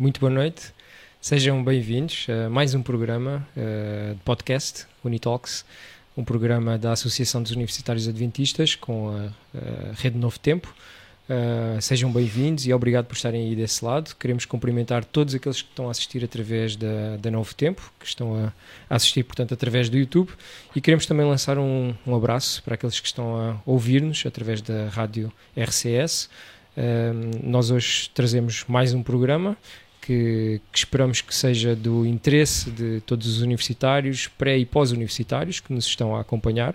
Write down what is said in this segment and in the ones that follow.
muito boa noite. Sejam bem-vindos a mais um programa uh, de podcast, Unitalks, um programa da Associação dos Universitários Adventistas com a, Rede Novo Tempo. Uh, sejam bem-vindos e obrigado por estarem aí desse lado. Queremos cumprimentar todos aqueles que estão a assistir através da, da Novo Tempo, que estão a, assistir, portanto, através do YouTube. E queremos também lançar um, um abraço para aqueles que estão a ouvir-nos através da rádio RCS. Uh, nós hoje trazemos mais um programa que, que, esperamos que seja do interesse de todos os universitários, pré e pós-universitários que nos estão a acompanhar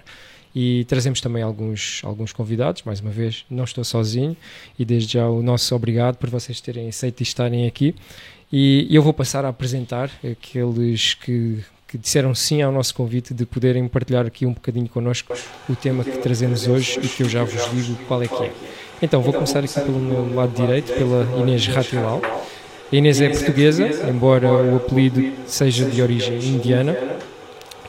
e trazemos também alguns, alguns convidados, mais uma vez, não estou sozinho, e desde já o nosso obrigado por vocês terem aceito estarem aqui. E eu vou passar a apresentar aqueles que, que disseram sim ao nosso convite de poderem partilhar aqui um bocadinho connosco o tema que trazemos hoje e que eu já vos digo qual é que é. Então, vou começar aqui pelo meu lado direito, pela Inês Ratilal. A Inês é portuguesa, embora o apelido seja de origem indiana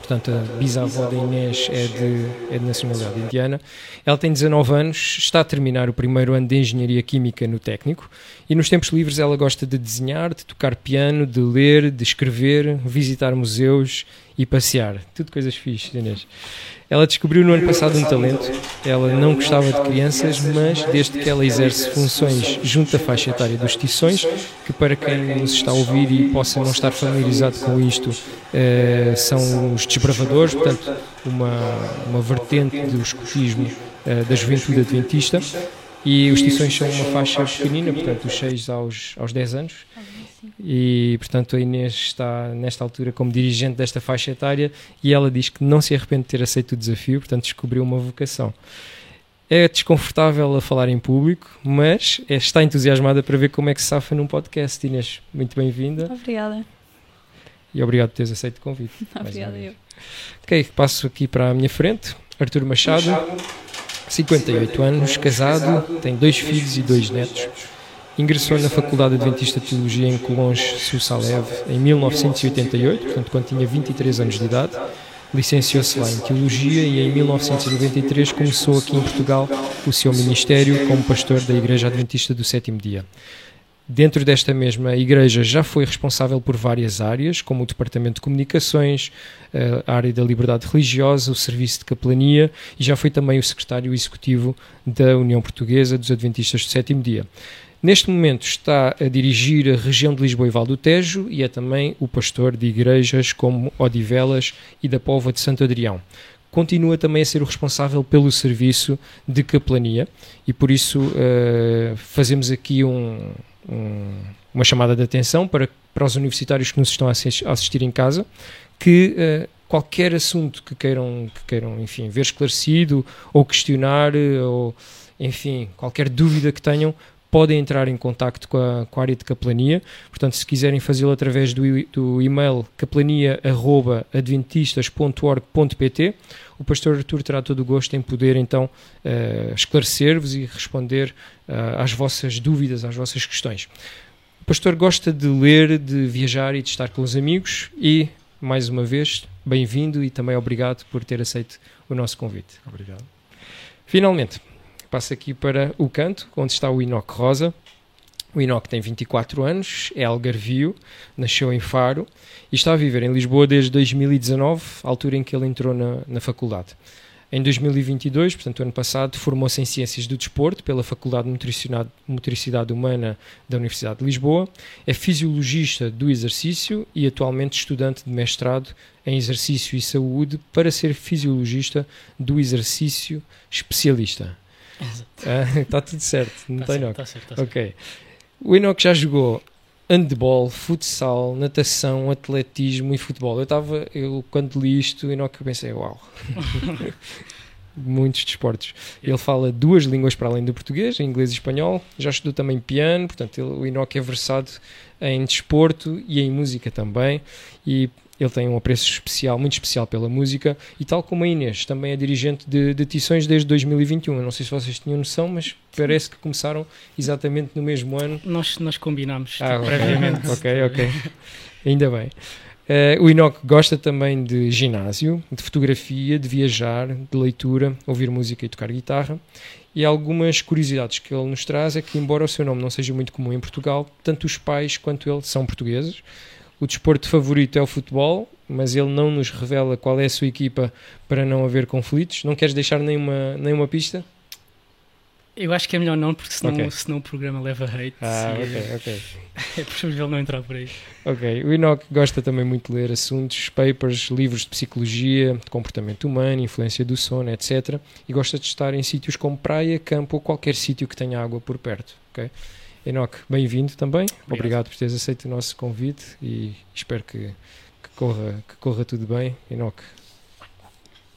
portanto a bisavó da Inês é de, é de nacionalidade indiana. Ela tem 19 anos, está a terminar o primeiro ano de Engenharia Química no técnico e nos tempos livres ela gosta de desenhar, de tocar piano, de ler, de escrever, visitar museus e passear. Tudo coisas fixas, Inês. Ela descobriu no ano passado um talento. Ela não gostava de crianças, mas desde que ela exerce funções junto à faixa etária dos tições, que para quem nos está a ouvir e possa não estar familiarizado com isto, eh, são os desbravadores, portanto, uma, uma vertente do escotismo eh, da juventude adventista. E os tições são uma faixa pequenina, portanto, dos 6 aos, aos 10 anos e portanto a Inês está nesta altura como dirigente desta faixa etária e ela diz que não se arrepende de ter aceito o desafio, portanto descobriu uma vocação. É desconfortável a falar em público, mas está entusiasmada para ver como é que se safa num podcast. Inês, muito bem-vinda. Obrigada. E obrigado por teres aceito o convite. Obrigada eu. Ok, passo aqui para a minha frente. Artur Machado, 58 anos, casado, tem dois filhos e dois netos Ingressou na Faculdade Adventista de Teologia em Colonge, Sussalev, em 1988, portanto, quando tinha 23 anos de idade. Licenciou-se lá em Teologia e em 1993 começou aqui em Portugal o seu ministério como pastor da Igreja Adventista do Sétimo Dia. Dentro desta mesma igreja já foi responsável por várias áreas, como o Departamento de Comunicações, eh, a área da liberdade religiosa, o Serviço de Capelania e já foi também o secretário executivo da União Portuguesa dos Adventistas do Sétimo Dia. Neste momento está a dirigir a região de Lisboa e Val do Tejo e é também o pastor de igrejas como Odivelas e da Pova de Santo Adrião. Continua também a ser o responsável pelo serviço de capelania e por isso uh, fazemos aqui um, um, uma chamada de atenção para, para os universitários que nos estão a assistir em casa que uh, qualquer assunto que queiram, que queiram enfim, ver esclarecido ou questionar ou enfim, qualquer dúvida que tenham, podem entrar em contacto com a, com a área de capelania. Portanto, se quiserem fazê-lo através do, do e-mail capelania.adventistas.org.pt, o pastor Artur terá todo o gosto em poder então uh, esclarecer-vos e responder uh, às vossas dúvidas, às vossas questões. O pastor gosta de ler, de viajar e de estar com os amigos e, mais uma vez, bem-vindo e também obrigado por ter aceito o nosso convite. Obrigado. Finalmente, Passo aqui para o canto, onde está o Inoc Rosa. O Inoc tem 24 anos, é algarvio, nasceu em Faro e está a viver em Lisboa desde 2019, altura em que ele entrou na, na faculdade. Em 2022, portanto, ano passado, formou-se em Ciências do Desporto pela Faculdade de Motricidade Humana da Universidade de Lisboa. É fisiologista do exercício e atualmente estudante de mestrado em Exercício e Saúde para ser fisiologista do exercício especialista. Está ah, tudo certo, não tá tem certo, tá certo, tá Ok. O Enoch já jogou handball, futsal, natação, atletismo e futebol. Eu estava, eu quando li isto, o Enoch, eu pensei, uau. Muitos desportos. Ele fala duas línguas para além do português, inglês e espanhol. Já estudou também piano, portanto, ele, o Enoch é versado em desporto e em música também. E ele tem um apreço especial, muito especial pela música e tal como a Inês, também é dirigente de, de Tições desde 2021. Eu não sei se vocês tinham noção, mas parece que começaram exatamente no mesmo ano. Nós, nós combinámos ah, okay. previamente. ok, ok. Ainda bem. Uh, o Enoch gosta também de ginásio, de fotografia, de viajar, de leitura, ouvir música e tocar guitarra. E algumas curiosidades que ele nos traz é que, embora o seu nome não seja muito comum em Portugal, tanto os pais quanto ele são portugueses. O desporto favorito é o futebol, mas ele não nos revela qual é a sua equipa para não haver conflitos. Não queres deixar nenhuma, nenhuma pista? Eu acho que é melhor não, porque senão, okay. senão o programa leva hate. Ah, ok, ok. É preferível não entrar por aí. Ok. O Enoch gosta também muito de ler assuntos, papers, livros de psicologia, de comportamento humano, influência do sono, etc. E gosta de estar em sítios como praia, campo ou qualquer sítio que tenha água por perto. Ok? Enoch, bem-vindo também. Obrigado. Obrigado. por teres aceito o nosso convite e espero que, que, corra, que corra tudo bem. Enoch,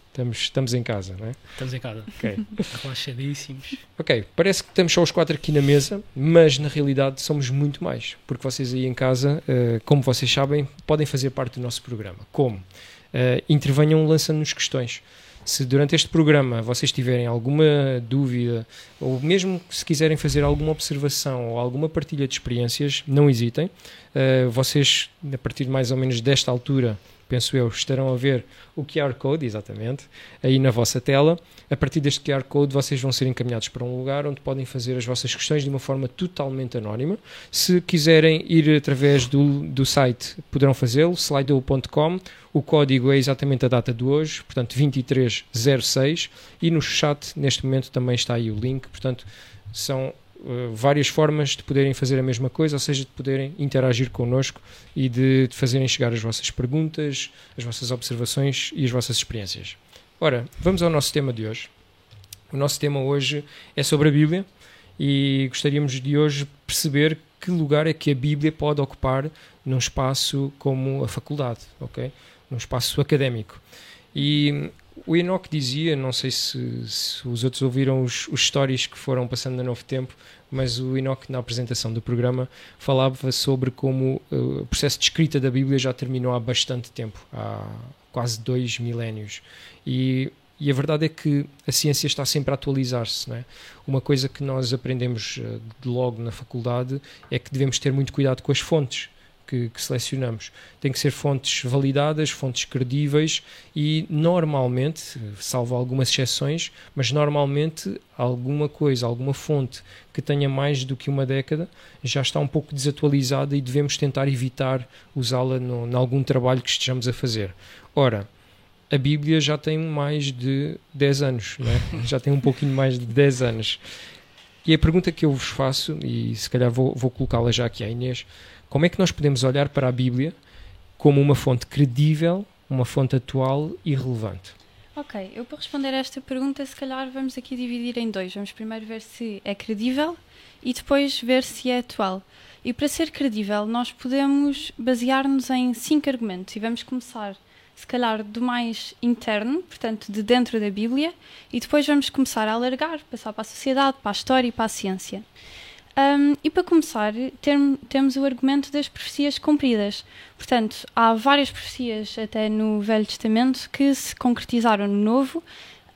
Estamos, estamos em casa, não é? Estamos em casa. Ok. Relaxadíssimos. Ok, parece que estamos só os quatro aqui na mesa, mas na realidade somos muito mais, porque vocês aí em casa, uh, como vocês sabem, podem fazer parte do nosso programa. Como? Uh, intervenham lançando-nos questões. Se durante este programa vocês tiverem alguma dúvida, ou mesmo se quiserem fazer alguma observação ou alguma partilha de experiências, não hesitem. Uh, vocês, a partir de mais ou menos desta altura, penso eu, estarão a ver o QR Code, exatamente, aí na vossa tela. A partir deste QR Code, vocês vão ser encaminhados para um lugar onde podem fazer as vossas questões de uma forma totalmente anónima. Se quiserem ir através do, do site, poderão fazê-lo, slido.com. O código é exatamente a data de hoje, portanto 2306. E no chat, neste momento, também está aí o link. Portanto, são Uh, várias formas de poderem fazer a mesma coisa, ou seja, de poderem interagir connosco e de, de, fazerem chegar as vossas perguntas, as vossas observações e as vossas experiências. Ora, vamos ao nosso tema de hoje. O nosso tema hoje é sobre a Bíblia e gostaríamos de hoje perceber que lugar é que a Bíblia pode ocupar num espaço como a faculdade, ok? Num espaço académico. E o Enoch dizia, não sei se, se os outros ouviram os, os stories que foram passando no Novo Tempo, mas o Enoch, na apresentação do programa, falava sobre como uh, o processo de escrita da Bíblia já terminou há bastante tempo há quase dois milénios. E, e a verdade é que a ciência está sempre a atualizar-se. É? Uma coisa que nós aprendemos uh, logo na faculdade é que devemos ter muito cuidado com as fontes que, que, selecionamos. Tem que ser fontes validadas, fontes credíveis e normalmente, salvo algumas exceções, mas normalmente alguma coisa, alguma fonte que tenha mais do que uma década já está um pouco desatualizada e devemos tentar evitar usá-la em algum trabalho que estejamos a fazer. Ora, a Bíblia já tem mais de 10 anos, é? já tem um pouquinho mais de 10 anos. E a pergunta que eu vos faço, e se calhar vou, vou colocá-la já aqui à Inês, como é que nós podemos olhar para a Bíblia como uma fonte credível, uma fonte atual e relevante? Ok, eu para responder a esta pergunta, se calhar vamos aqui dividir em dois. Vamos primeiro ver se é credível e depois ver se é atual. E para ser credível, nós podemos basear-nos em cinco argumentos e vamos começar, se calhar, do mais interno, portanto, de dentro da Bíblia, e depois vamos começar a alargar, passar para a sociedade, para a história e para a ciência. Um, e para começar, tem, temos o argumento das profecias cumpridas. Portanto, há várias profecias até no Velho Testamento que se concretizaram no Novo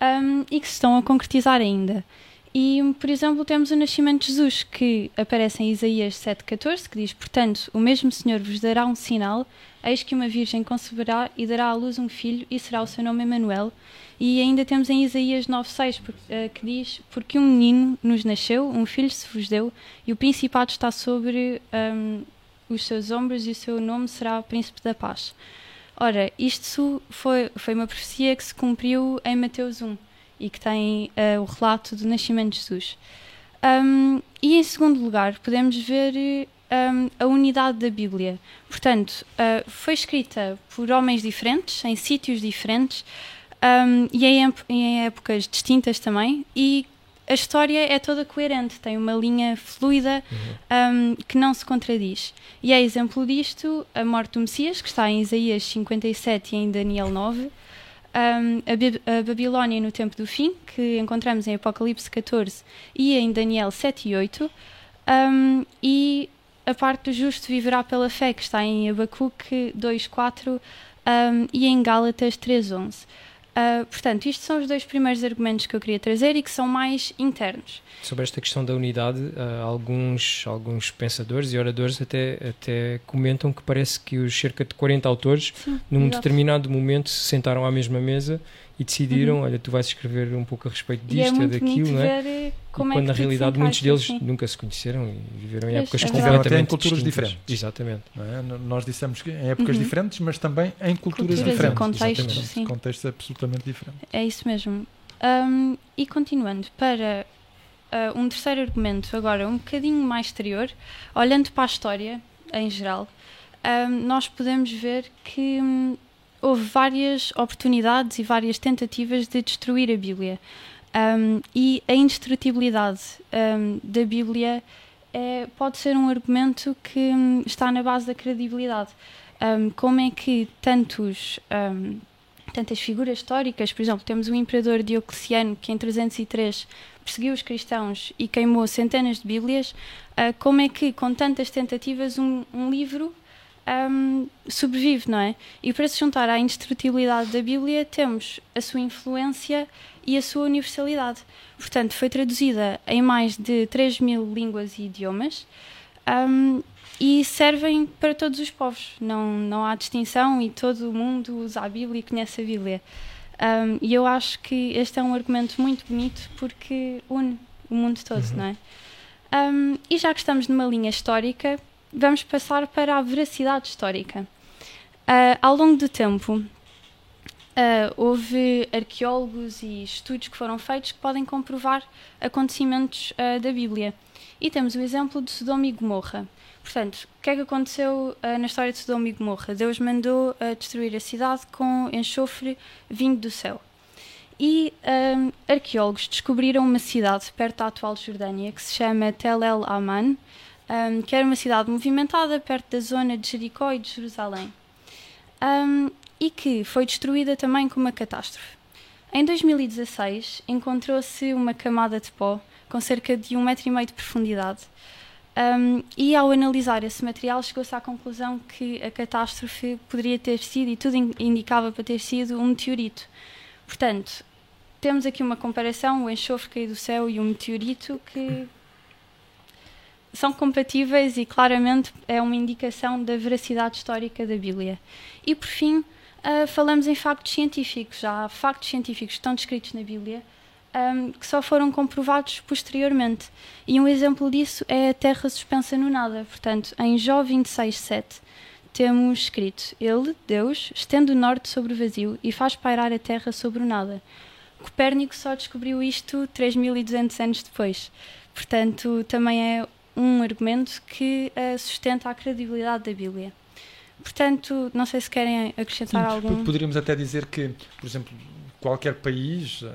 um, e que se estão a concretizar ainda. E, por exemplo, temos o nascimento de Jesus, que aparece em Isaías 7,14, que diz: Portanto, o mesmo Senhor vos dará um sinal, eis que uma virgem conceberá e dará à luz um filho, e será o seu nome Emanuel. E ainda temos em Isaías 9,6 eh, que diz: Porque um menino nos nasceu, um filho se vos deu, e o principado está sobre um, os seus ombros, e o seu nome será Príncipe da Paz. Ora, isto foi, foi uma profecia que se cumpriu em Mateus 1 e que tem uh, o relato do nascimento de Jesus. Um, e em segundo lugar, podemos ver um, a unidade da Bíblia. Portanto, uh, foi escrita por homens diferentes, em sítios diferentes, um, e em, em, épocas distintas também, e a história é toda coerente, tem uma linha fluida uhum. um, que não se contradiz. E é exemplo disto a morte do Messias, que está em Isaías 57 e em Daniel 9, um, a, a, Babilónia no tempo do fim, que encontramos em Apocalipse 14 e em Daniel 7 e 8, um, e a parte do justo viverá pela fé, que está em Abacuque 2, 4 e em Gálatas 3, 11. Uh, portanto, isto são os dois primeiros argumentos que eu queria trazer e que são mais internos. Sobre esta questão da unidade, uh, alguns, alguns pensadores e oradores até, até comentam que parece que os cerca de 40 autores, Sim, num exato. determinado momento, se sentaram à mesma mesa e decidiram, uhum. olha, tu vais escrever um pouco a respeito disto, e é daquilo, não é? Eh, como e quando é na realidade muitos deles sim. nunca se conheceram e viveram em épocas é completamente até em culturas distintas. diferentes. Exatamente. É? Nós dissemos que em épocas uhum. diferentes, mas também em culturas, culturas diferentes. contextos, sim. contextos absolutamente diferentes. É isso mesmo. Um, e continuando para uh, um terceiro argumento, agora um bocadinho mais exterior, olhando para a história em geral, um, nós podemos ver que um, houve várias oportunidades e várias tentativas de destruir a Bíblia. Um, e a indestrutibilidade um, da Bíblia é, pode ser um argumento que um, está na base da credibilidade. como é que tantos, tantas figuras históricas, por exemplo, temos o imperador Diocleciano que em 303 perseguiu os cristãos e queimou centenas de Bíblias, uh, como é que com tantas tentativas um livro um, sobrevive, não é? E para se juntar à indestrutibilidade da Bíblia, temos a sua influência e a sua universalidade. Portanto, foi traduzida em mais de 3 mil línguas e idiomas um, e servem para todos os povos. Não, não há distinção e todo o mundo usa a Bíblia e conhece a Bíblia. Um, e eu acho que este é um argumento muito bonito porque une o mundo todo, uhum. não é? Um, e já que estamos numa linha histórica, vamos passar para a veracidade histórica. Uh, ao longo do tempo, uh, houve arqueólogos e estudos que foram feitos que podem comprovar acontecimentos uh, da Bíblia. E temos o exemplo de Sodoma e Gomorra. Portanto, o que é que aconteceu na história de Sodoma e Gomorra? Deus mandou destruir a cidade com enxofre vindo do céu. E um, arqueólogos descobriram uma cidade perto da atual Jordânia que se chama Tel El Aman, um, que era uma cidade movimentada perto da zona de Jericó e de Jerusalém, um, e que foi destruída também com uma catástrofe. Em 2016, encontrou-se uma camada de pó com cerca de um metro e meio de profundidade, um, e ao analisar esse material chegou-se à conclusão que a catástrofe poderia ter sido, e tudo indicava para ter sido, um meteorito. Portanto, temos aqui uma comparação, o enxofre caído do céu e o meteorito que são compatíveis e claramente é uma indicação da veracidade histórica da Bíblia. E por fim, uh, falamos em factos científicos. Já há factos científicos que estão descritos na Bíblia um, que só foram comprovados posteriormente. E um exemplo disso é a Terra suspensa no nada. Portanto, em Jó 26, 7, temos escrito: Ele, Deus, estende o norte sobre o vazio e faz pairar a Terra sobre o nada. Copérnico só descobriu isto 3.200 anos depois. Portanto, também é um argumento que uh, sustenta a credibilidade da Bíblia. Portanto, não sei se querem acrescentar Sim, algum. Poderíamos até dizer que, por exemplo, qualquer país uh,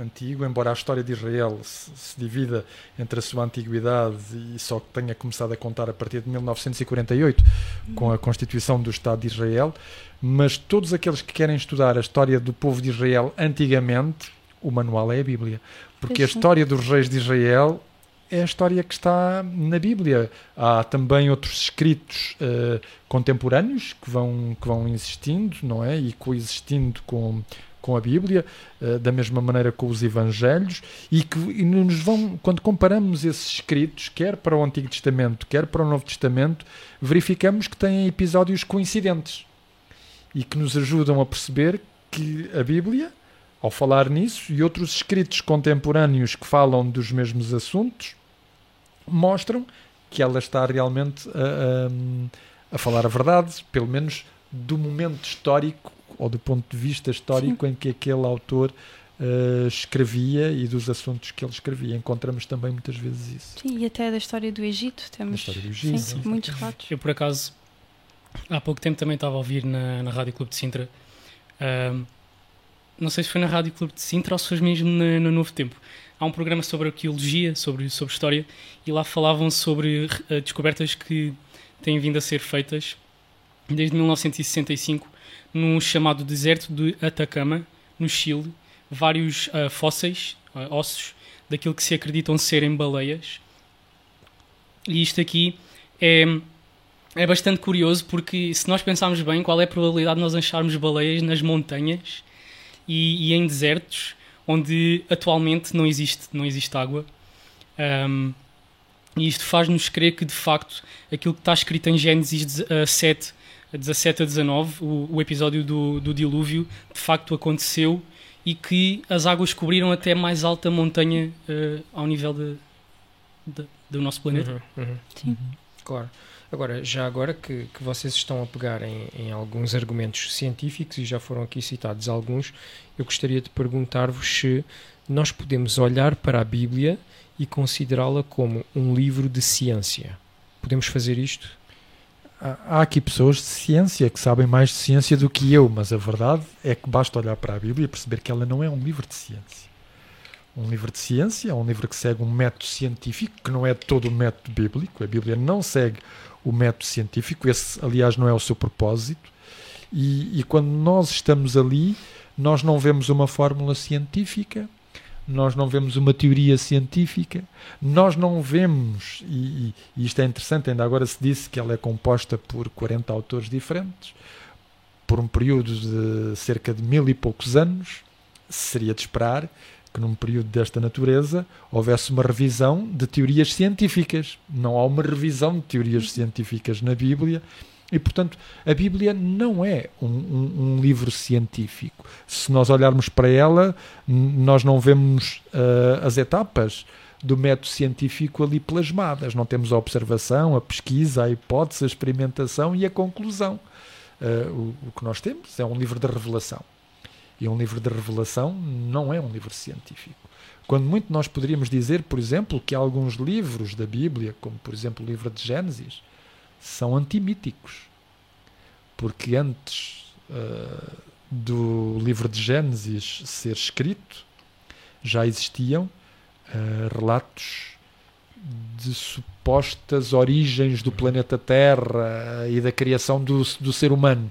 antigo, embora a história de Israel se, se, divida entre a sua antiguidade e só tenha começado a contar a partir de 1948, uhum. com a constituição do Estado de Israel, mas todos aqueles que querem estudar a história do povo de Israel antigamente, o manual é a Bíblia. Porque a história dos reis de Israel é a história que está na Bíblia. Há também outros escritos uh, contemporâneos que vão, que vão existindo, não é? E coexistindo com, com a Bíblia, uh, da mesma maneira com os Evangelhos, e que e nos vão, quando comparamos esses escritos, quer para o Antigo Testamento, quer para o Novo Testamento, verificamos que têm episódios coincidentes e que nos ajudam a perceber que a Bíblia, ao falar nisso, e outros escritos contemporâneos que falam dos mesmos assuntos, mostram que ela está realmente a, a, a, falar a verdade, pelo menos do momento histórico ou do ponto de vista histórico Sim. em que aquele autor uh, escrevia e dos assuntos que ele escrevia. Encontramos também muitas vezes isso. Sim, e até da história do Egito temos do Egito, sim, muitos relatos. Eu, por acaso, há pouco tempo também estava a ouvir na, na Rádio Clube de Sintra. Uh, não sei se foi na Rádio Clube de Sintra ou se foi mesmo no, no Novo Tempo há um programa sobre arqueologia, sobre, sobre história, e lá falavam sobre uh, descobertas que têm vindo a ser feitas desde 1965 no chamado deserto de Atacama, no Chile, vários uh, fósseis, uh, ossos, daquilo que se acreditam serem baleias. E isto aqui é, é bastante curioso porque se nós pensarmos bem qual é a probabilidade de nós acharmos baleias nas montanhas e, e em desertos onde atualmente não existe, não existe água. Um, e isto faz-nos crer que, de facto, aquilo que está escrito em Gênesis 7, 17 a 19, o, o episódio do, do, dilúvio, de facto aconteceu e que as águas cobriram até mais alta montanha uh, ao nível de, de, do nosso planeta. Uhum, uhum. Sim. Claro. Agora, já agora que, que vocês estão a pegar em, em, alguns argumentos científicos e já foram aqui citados alguns, eu gostaria de perguntar-vos se nós podemos olhar para a Bíblia e considerá-la como um livro de ciência. Podemos fazer isto? Há aqui pessoas de ciência que sabem mais de ciência do que eu, mas a verdade é que basta olhar para a Bíblia e perceber que ela não é um livro de ciência. Um livro de ciência é um livro que segue um método científico, que não é todo o método bíblico. A Bíblia não segue o método científico, esse, aliás, não é o seu propósito. E, e quando nós estamos ali, nós não vemos uma fórmula científica, nós não vemos uma teoria científica, nós não vemos, e, e, isto é interessante, ainda agora se disse que ela é composta por 40 autores diferentes, por um período de cerca de mil e poucos anos, seria de esperar que num período desta natureza houvesse uma revisão de teorias científicas. Não há uma revisão de teorias científicas na Bíblia e, portanto, a Bíblia não é um, um, um, livro científico. Se nós olharmos para ela, nós não vemos uh, as etapas do método científico ali plasmadas. Não temos a observação, a pesquisa, a hipótese, a experimentação e a conclusão. Uh, o, o que nós temos é um livro de revelação. E um livro de revelação não é um livro científico. Quando muito nós poderíamos dizer, por exemplo, que alguns livros da Bíblia, como por exemplo o livro de Gênesis, são antimíticos. Porque antes uh, do livro de Gênesis ser escrito, já existiam uh, relatos de supostas origens do planeta Terra e da criação do, do ser humano.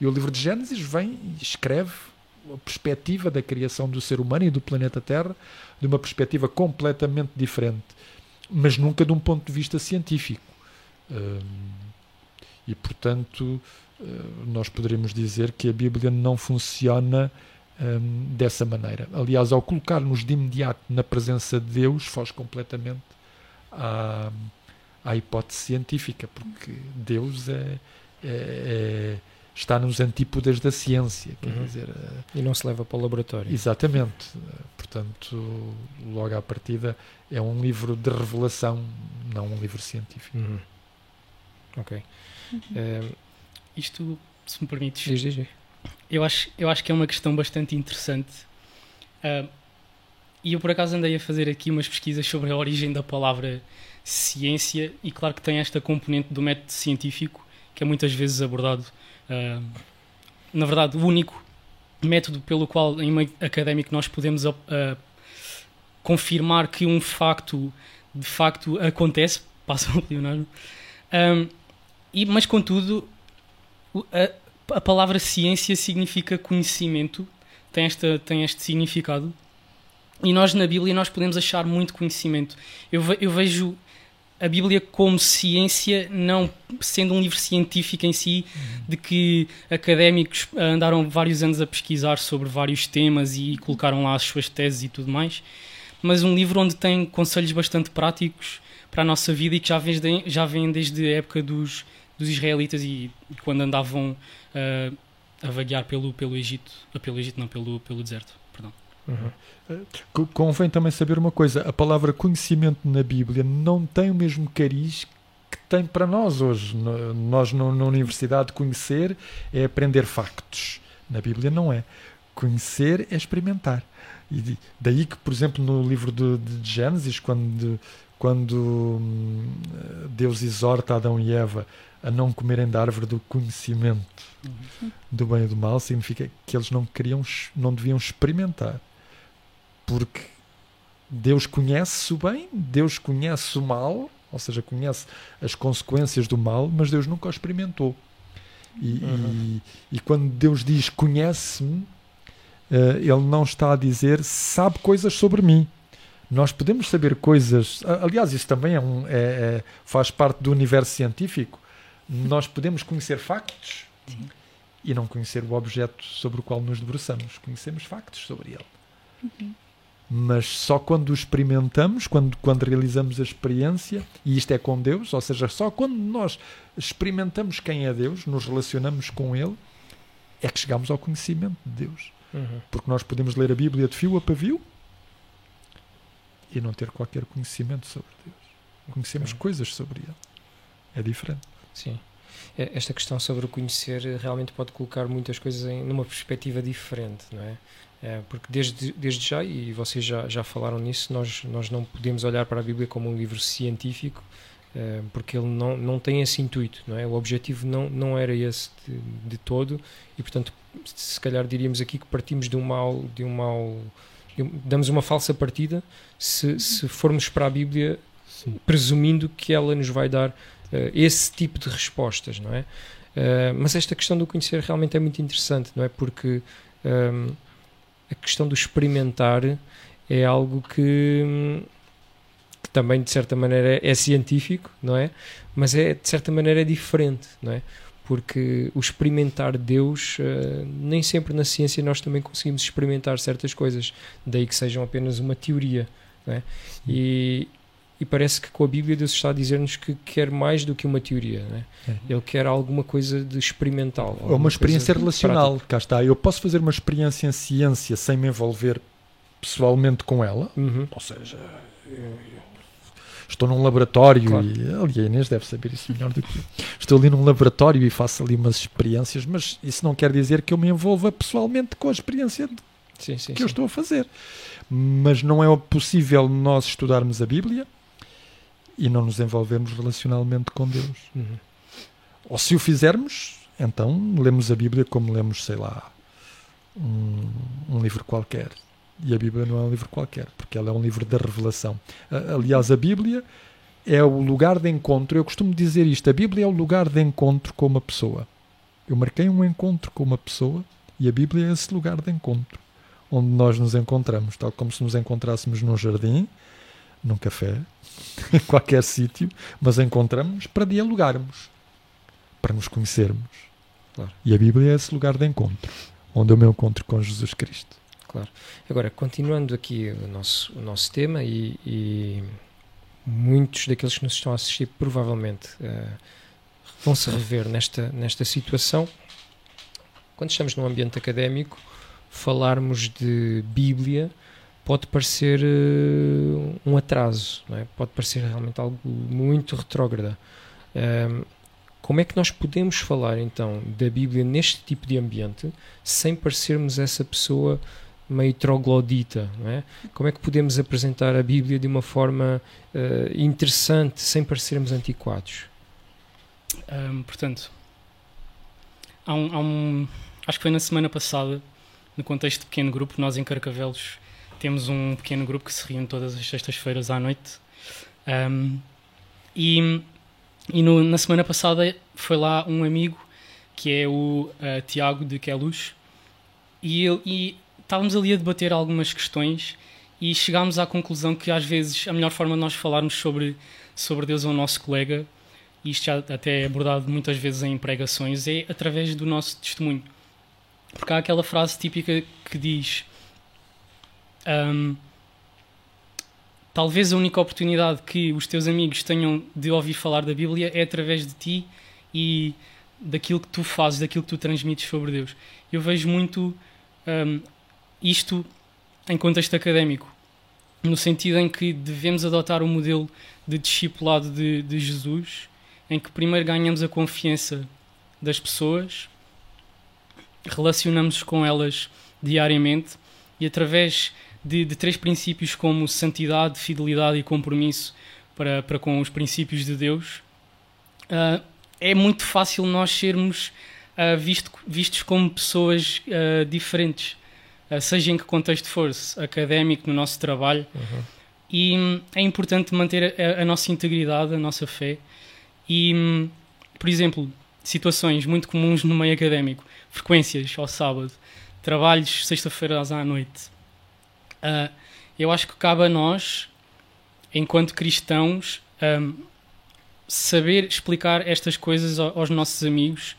E o livro de Gênesis vem e escreve a perspectiva da criação do ser humano e do planeta Terra de uma perspectiva completamente diferente, mas nunca de um ponto de vista científico. E, portanto, eh, nós poderemos dizer que a Bíblia não funciona dessa maneira. Aliás, ao colocar-nos de imediato na presença de Deus, foge completamente à, à hipótese científica, porque Deus é, é, é está nos antípodas da ciência. Quer uhum. dizer, eh, e não se leva para o laboratório. Exatamente. Portanto, logo à partida, é um livro de revelação, não um livro científico. Uhum. Ok. Uhum. Uh, isto, se me permites, diz, diz, diz. Eu, acho, eu acho que é uma questão bastante interessante. Uh, e eu, por acaso, andei a fazer aqui umas pesquisas sobre a origem da palavra ciência, e claro que tem esta componente do método científico, que é muitas vezes abordado. Na verdade, o único método pelo qual, em meio académico, nós podemos uh, confirmar que um facto de facto acontece, passa o Leonardo. Um, e, mas, contudo, a, a, palavra ciência significa conhecimento, tem, esta, tem este significado. E nós, na Bíblia, nós podemos achar muito conhecimento. Eu, eu vejo a Bíblia como ciência, não sendo um livro científico em si, de que académicos andaram vários anos a pesquisar sobre vários temas e colocaram lá as suas teses e tudo mais, mas um livro onde tem conselhos bastante práticos para a nossa vida e que já vem, já vem desde a época dos, dos israelitas e quando andavam uh, a vaguear pelo, pelo Egito, pelo Egito não, pelo, pelo deserto. Uhum. Convém também saber uma coisa: a palavra conhecimento na Bíblia não tem o mesmo cariz que tem para nós hoje. Nós, na universidade, conhecer é aprender factos. Na Bíblia, não é. Conhecer é experimentar. E daí que, por exemplo, no livro de, de Gênesis, quando, quando hum, Deus exorta Adão e Eva a não comerem da árvore do conhecimento uhum. do bem e do mal, significa que eles não queriam, não deviam experimentar porque Deus conhece o bem, Deus conhece o mal, ou seja, conhece as consequências do mal, mas Deus nunca o experimentou. E, uhum. e, e quando Deus diz conhece-me, uh, Ele não está a dizer sabe coisas sobre mim. Nós podemos saber coisas, aliás, isso também é um, é, é, faz parte do universo científico. Nós podemos conhecer factos, Sim. e não conhecer o objeto sobre o qual nos debruçamos. Conhecemos factos sobre ele. Uhum. Mas só quando o experimentamos, quando, quando realizamos a experiência, e isto é com Deus, ou seja, só quando nós experimentamos quem é Deus, nos relacionamos com Ele, é que chegamos ao conhecimento de Deus. Uhum. Porque nós podemos ler a Bíblia de fio a pavio e não ter qualquer conhecimento sobre Deus. Conhecemos Ok. coisas sobre Ele. É diferente. Sim. É, Esta questão sobre o conhecer realmente pode colocar muitas coisas em numa perspectiva diferente, não é? É, porque desde, desde já, e vocês já, já falaram nisso, nós, nós não podemos olhar para a Bíblia como um livro científico, eh, porque ele não, não tem esse intuito, não é? O objetivo não, não era esse de, de todo, e portanto, se calhar diríamos aqui que partimos de um mal, de um mal um- damos uma falsa partida se, se formos para a Bíblia presumindo que ela nos vai dar eh, esse tipo de respostas, não é? Eh, mas esta questão do conhecer realmente é muito interessante, não é? Porque ehm, a questão do experimentar é algo que, que também de certa maneira é científico, não é? Mas é de certa maneira é diferente, não é? Porque o experimentar Deus, eh, nem sempre na ciência nós também conseguimos experimentar certas coisas, daí que sejam apenas uma teoria, é? E, e parece que com a Bíblia Deus está a dizer-nos que quer mais do que uma teoria, não é? Ele quer alguma coisa de experimental. Alguma uma experiência relacional. prática. Cá está. Eu posso fazer uma experiência em ciência sem me envolver pessoalmente com ela. Uhum. Ou seja, eu- estou num laboratório Claro. e ali a Inês deve saber isso melhor do que eu. Estou ali num laboratório e faço ali umas experiências, mas isso não quer dizer que eu me envolva pessoalmente com a experiência Sim, sim, que eu sim. estou a fazer. Mas não é possível nós estudarmos a Bíblia e não nos envolvermos relacionalmente com Deus. Uhum. Ou se o fizermos, então lemos a Bíblia como lemos, sei lá, um, um livro qualquer. E a Bíblia não é um livro qualquer, porque ela é um livro da revelação. Aliás, a Bíblia é o lugar de encontro. Eu costumo dizer isto: a Bíblia é o lugar de encontro com uma pessoa. Eu marquei um encontro com uma pessoa e a Bíblia é esse lugar de encontro onde nós nos encontramos, tal como se nos encontrássemos num jardim, num café, em qualquer sítio, mas encontramos para dialogarmos, para nos conhecermos. Claro. E a Bíblia é esse lugar de encontro, onde eu me encontro com Jesus Cristo. Agora, continuando aqui o nosso, o nosso tema e, e muitos daqueles que nos estão a assistir provavelmente eh, vão se rever nesta, nesta situação. Quando estamos num ambiente académico, falarmos de Bíblia pode parecer eh, um atraso, é? pode parecer realmente algo muito retrógrada. Ahm, como é que nós podemos falar então da Bíblia neste tipo de ambiente sem parecermos essa pessoa meio troglodita, é? Como é que podemos apresentar a Bíblia de uma forma eh, interessante sem parecermos antiquados? Ahm, portanto, há um, há um- acho que foi na semana passada, no contexto de pequeno grupo, nós em Carcavelos temos um pequeno grupo que se reúne todas as sextas-feiras à noite. Ahm, e e no- na semana passada foi lá um amigo que é o ah, Tiago de Queluz e, ele- e estávamos ali a debater algumas questões e chegámos à conclusão que às vezes a melhor forma de nós falarmos sobre, sobre Deus ao nosso colega e isto já até é abordado muitas vezes em pregações, é através do nosso testemunho. Porque há aquela frase típica que diz: ahm, Talvez a única oportunidade que os teus amigos tenham de ouvir falar da Bíblia é através de ti e daquilo que tu fazes, daquilo que tu transmites sobre Deus. Eu vejo muito ahm, isto em contexto académico, no sentido em que devemos adotar o modelo de discipulado de, de Jesus, em que primeiro ganhamos a confiança das pessoas, relacionamos com elas diariamente e através de, de três princípios como santidade, fidelidade e compromisso para, para com os princípios de Deus, ah, é muito fácil nós sermos ah, visto, vistos como pessoas ah, diferentes, seja em que contexto for, académico, no nosso trabalho, e hum, é importante manter a, a nossa integridade, a nossa fé. E, hum, por exemplo, situações muito comuns no meio académico, frequências ao sábado, trabalhos sexta-feiras à noite. Ah, eu acho que cabe a nós, enquanto cristãos, hum, saber explicar estas coisas ao- aos nossos amigos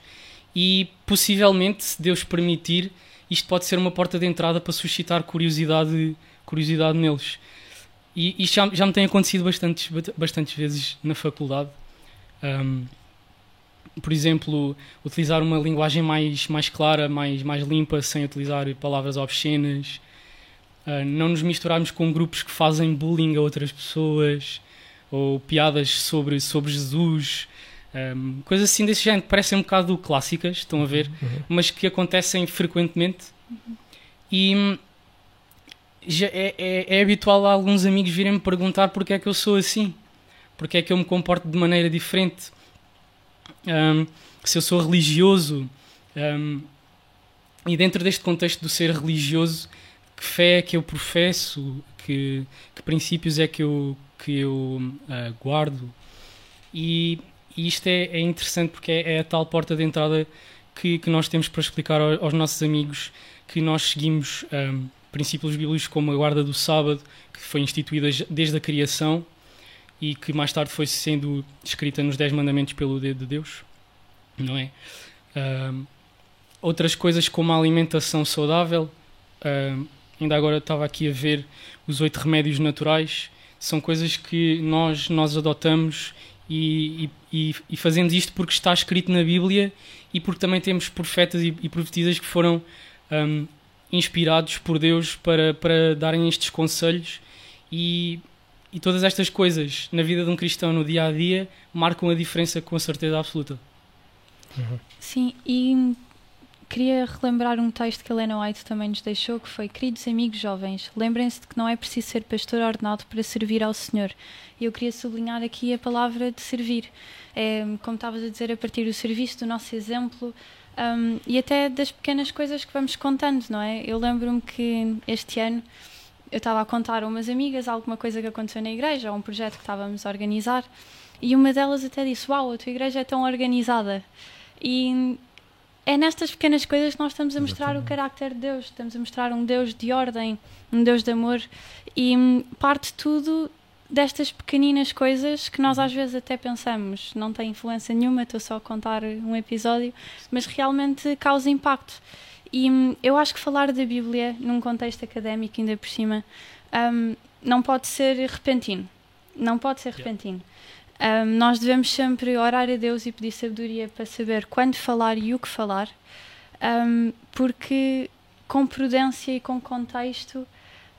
e possivelmente, se Deus permitir, isto pode ser uma porta de entrada para suscitar curiosidade, curiosidade neles. E isto já, já me tem acontecido bastantes, bastantes vezes na faculdade. Um, por exemplo, utilizar uma linguagem mais, mais clara, mais, mais limpa, sem utilizar palavras obscenas. Uh, não nos misturarmos com grupos que fazem bullying a outras pessoas ou piadas sobre, sobre Jesus. Um, coisas assim desse género, parecem um bocado clássicas, estão a ver, uhum. mas que acontecem frequentemente. Uhum. E já é, é, é, habitual alguns amigos virem-me perguntar porque é que eu sou assim, porque é que eu me comporto de maneira diferente, um, se eu sou religioso. Um, e dentro deste contexto do ser religioso, que fé é que eu professo, que, que princípios é que eu, que eu uh, guardo. E, e isto é, é, interessante porque é, é, a tal porta de entrada que, que nós temos para explicar aos, aos nossos amigos que nós seguimos. Um, princípios bíblicos como a guarda do sábado, que foi instituída desde a criação e que mais tarde foi sendo escrita nos Dez Mandamentos pelo dedo de Deus, não é? Uh, outras coisas como a alimentação saudável, uh, ainda agora estava aqui a ver os oito remédios naturais, são coisas que nós, nós adotamos e, e, e, fazemos isto porque está escrito na Bíblia e porque também temos profetas e, e profetisas que foram um, inspirados por Deus para, para darem estes conselhos e, e todas estas coisas na vida de um cristão no dia a dia marcam a diferença com a certeza absoluta. Uhum. Sim, e queria relembrar um texto que Helena White também nos deixou, que foi Queridos amigos jovens, lembrem-se de que não é preciso ser pastor ordenado para servir ao Senhor. E eu queria sublinhar aqui a palavra de servir. É, como estavas a dizer, a partir do serviço, do nosso exemplo, um, e até das pequenas coisas que vamos contando, não é? Eu lembro-me que este ano eu estava a contar a umas amigas alguma coisa que aconteceu na igreja, ou um projeto que estávamos a organizar, e uma delas até disse: Uau, a tua igreja é tão organizada. E é nestas pequenas coisas que nós estamos a mostrar Exatamente. o carácter de Deus, estamos a mostrar um Deus de ordem, um Deus de amor, e parte tudo destas pequeninas coisas que nós às vezes até pensamos não tem influência nenhuma, estou só a contar um episódio, mas realmente causa impacto. E hum, eu acho que falar da Bíblia num contexto académico, ainda por cima, um, não pode ser repentino. Não pode ser repentino. Um, nós devemos sempre orar a Deus e pedir sabedoria para saber quando falar e o que falar, um, porque com prudência e com contexto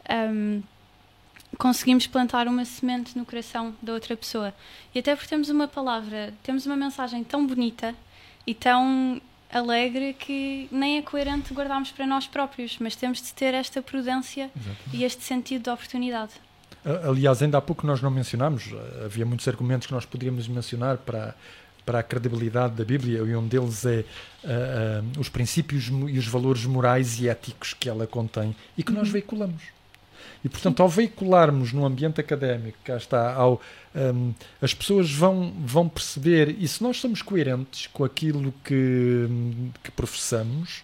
um, conseguimos plantar uma semente no coração da outra pessoa. E até porque temos uma palavra, temos uma mensagem tão bonita e tão alegre que nem é coerente guardarmos para nós próprios, mas temos de ter esta prudência Exatamente. e este sentido de oportunidade. Aliás, ainda há pouco nós não mencionámos, havia muitos argumentos que nós poderíamos mencionar para, para a credibilidade da Bíblia, e um deles é uh, uh, os princípios e os valores morais e éticos que ela contém e que nós uhum. veiculamos. E, portanto, ao veicularmos no ambiente académico, cá está, ao, um, as pessoas vão, vão perceber, e se nós somos coerentes com aquilo que, que professamos,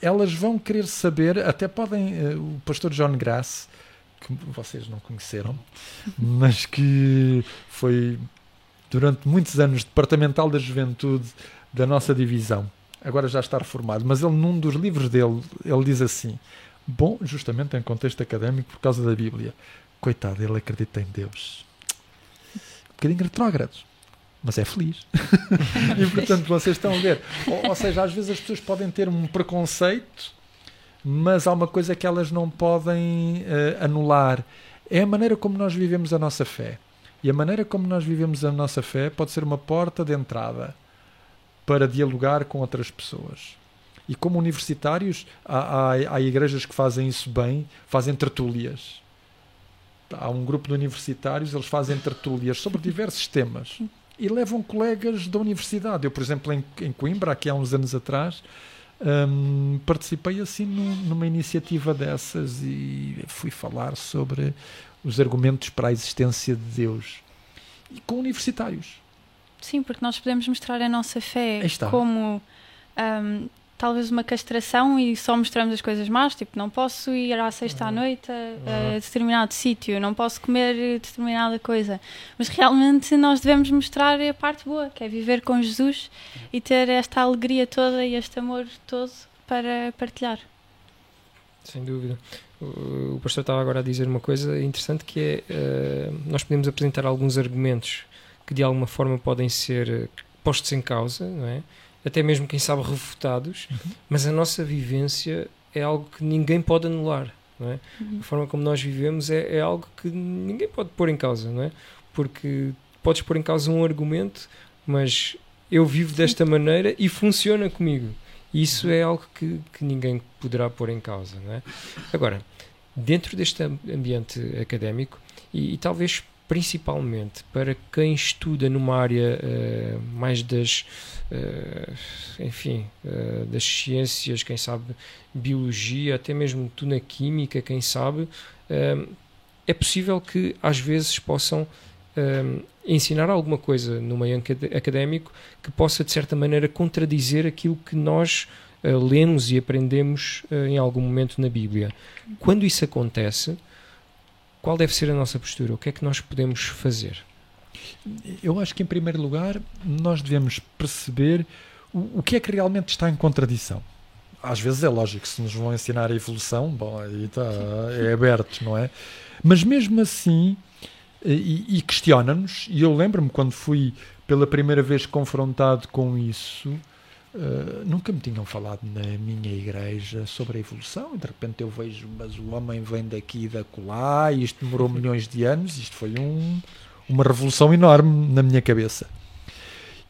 elas vão querer saber, até podem, uh, o pastor John Grass, que vocês não conheceram, mas que foi durante muitos anos departamental da juventude da nossa divisão. Agora já está reformado, mas ele num dos livros dele, ele diz assim: Bom, justamente em contexto académico, por causa da Bíblia. Coitado, ele acredita em Deus. Um bocadinho retrógrados, mas é feliz. e portanto, vocês estão a ver. Ou, ou, seja, às vezes as pessoas podem ter um preconceito, mas há uma coisa que elas não podem uh, anular. É a maneira como nós vivemos a nossa fé. E a maneira como nós vivemos a nossa fé pode ser uma porta de entrada para dialogar com outras pessoas. E como universitários, há, há, há igrejas que fazem isso bem, fazem tertúlias. Há um grupo de universitários, eles fazem tertúlias sobre diversos temas e levam colegas da universidade. Eu, por exemplo, em, em Coimbra, aqui há uns anos atrás, um, participei assim numa iniciativa dessas e fui falar sobre os argumentos para a existência de Deus e com universitários. Sim, porque nós podemos mostrar a nossa fé como um, talvez uma castração e só mostramos as coisas más, tipo, não posso ir à sexta à noite a, a determinado sítio, não posso comer determinada coisa. Mas realmente nós devemos mostrar a parte boa, que é viver com Jesus e ter esta alegria toda e este amor todo para partilhar. Sem dúvida. O pastor estava agora a dizer uma coisa interessante que é uh, nós podemos apresentar alguns argumentos que de alguma forma podem ser postos em causa, não é? Até mesmo, quem sabe, refutados, uhum. mas a nossa vivência é algo que ninguém pode anular. Não é? Uhum. A forma como nós vivemos é, é, algo que ninguém pode pôr em causa, não é? Porque podes pôr em causa um argumento, mas eu vivo desta maneira e funciona comigo. Isso é algo que, que ninguém poderá pôr em causa, não é? Agora, dentro deste ambiente académico, e, e talvez principalmente para quem estuda numa área uh, mais das uh, enfim uh, das ciências quem sabe biologia até mesmo tu na química quem sabe é possível que às vezes possam ensinar alguma coisa no meio académico que possa de certa maneira contradizer aquilo que nós lemos e aprendemos em algum momento na Bíblia. Quando isso acontece qual deve ser a nossa postura? O que é que nós podemos fazer? Eu acho que, em primeiro lugar, nós devemos perceber o, o que é que realmente está em contradição. Às vezes é lógico, se nos vão ensinar a evolução, bom, aí está, é aberto, não é? Mas mesmo assim, e, e questiona-nos, e eu lembro-me quando fui pela primeira vez confrontado com isso, Uh, nunca me tinham falado na minha igreja sobre a evolução e de repente eu vejo, mas o homem vem daqui e da colar e isto demorou milhões de anos, isto foi um, uma revolução enorme na minha cabeça.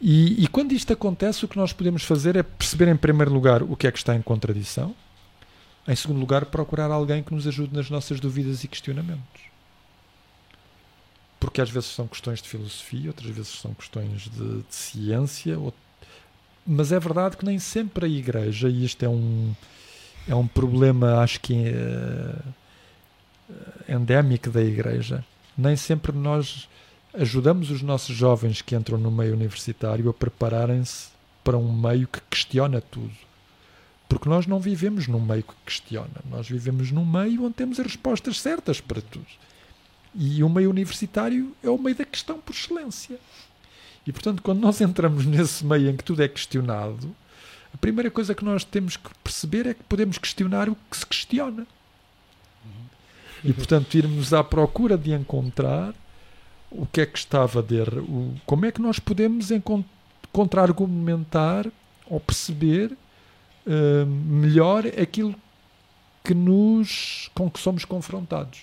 E, e, quando isto acontece, o que nós podemos fazer é perceber, em primeiro lugar, o que é que está em contradição, em segundo lugar, procurar alguém que nos ajude nas nossas dúvidas e questionamentos. Porque às vezes são questões de filosofia, outras vezes são questões de, de ciência, mas é verdade que nem sempre a Igreja, e isto é um, é um problema, acho que é, endémico da Igreja, nem sempre nós ajudamos os nossos jovens que entram no meio universitário a prepararem-se para um meio que questiona tudo. Porque nós não vivemos num meio que questiona, nós vivemos num meio onde temos as respostas certas para tudo. E o meio universitário é o meio da questão por excelência. E portanto, quando nós entramos nesse meio em que tudo é questionado, a primeira coisa que nós temos que perceber é que podemos questionar o que se questiona. E portanto, irmos à procura de encontrar o que é que estava a der, o, como é que nós podemos contra-argumentar ou perceber uh, melhor aquilo que nos, com que somos confrontados.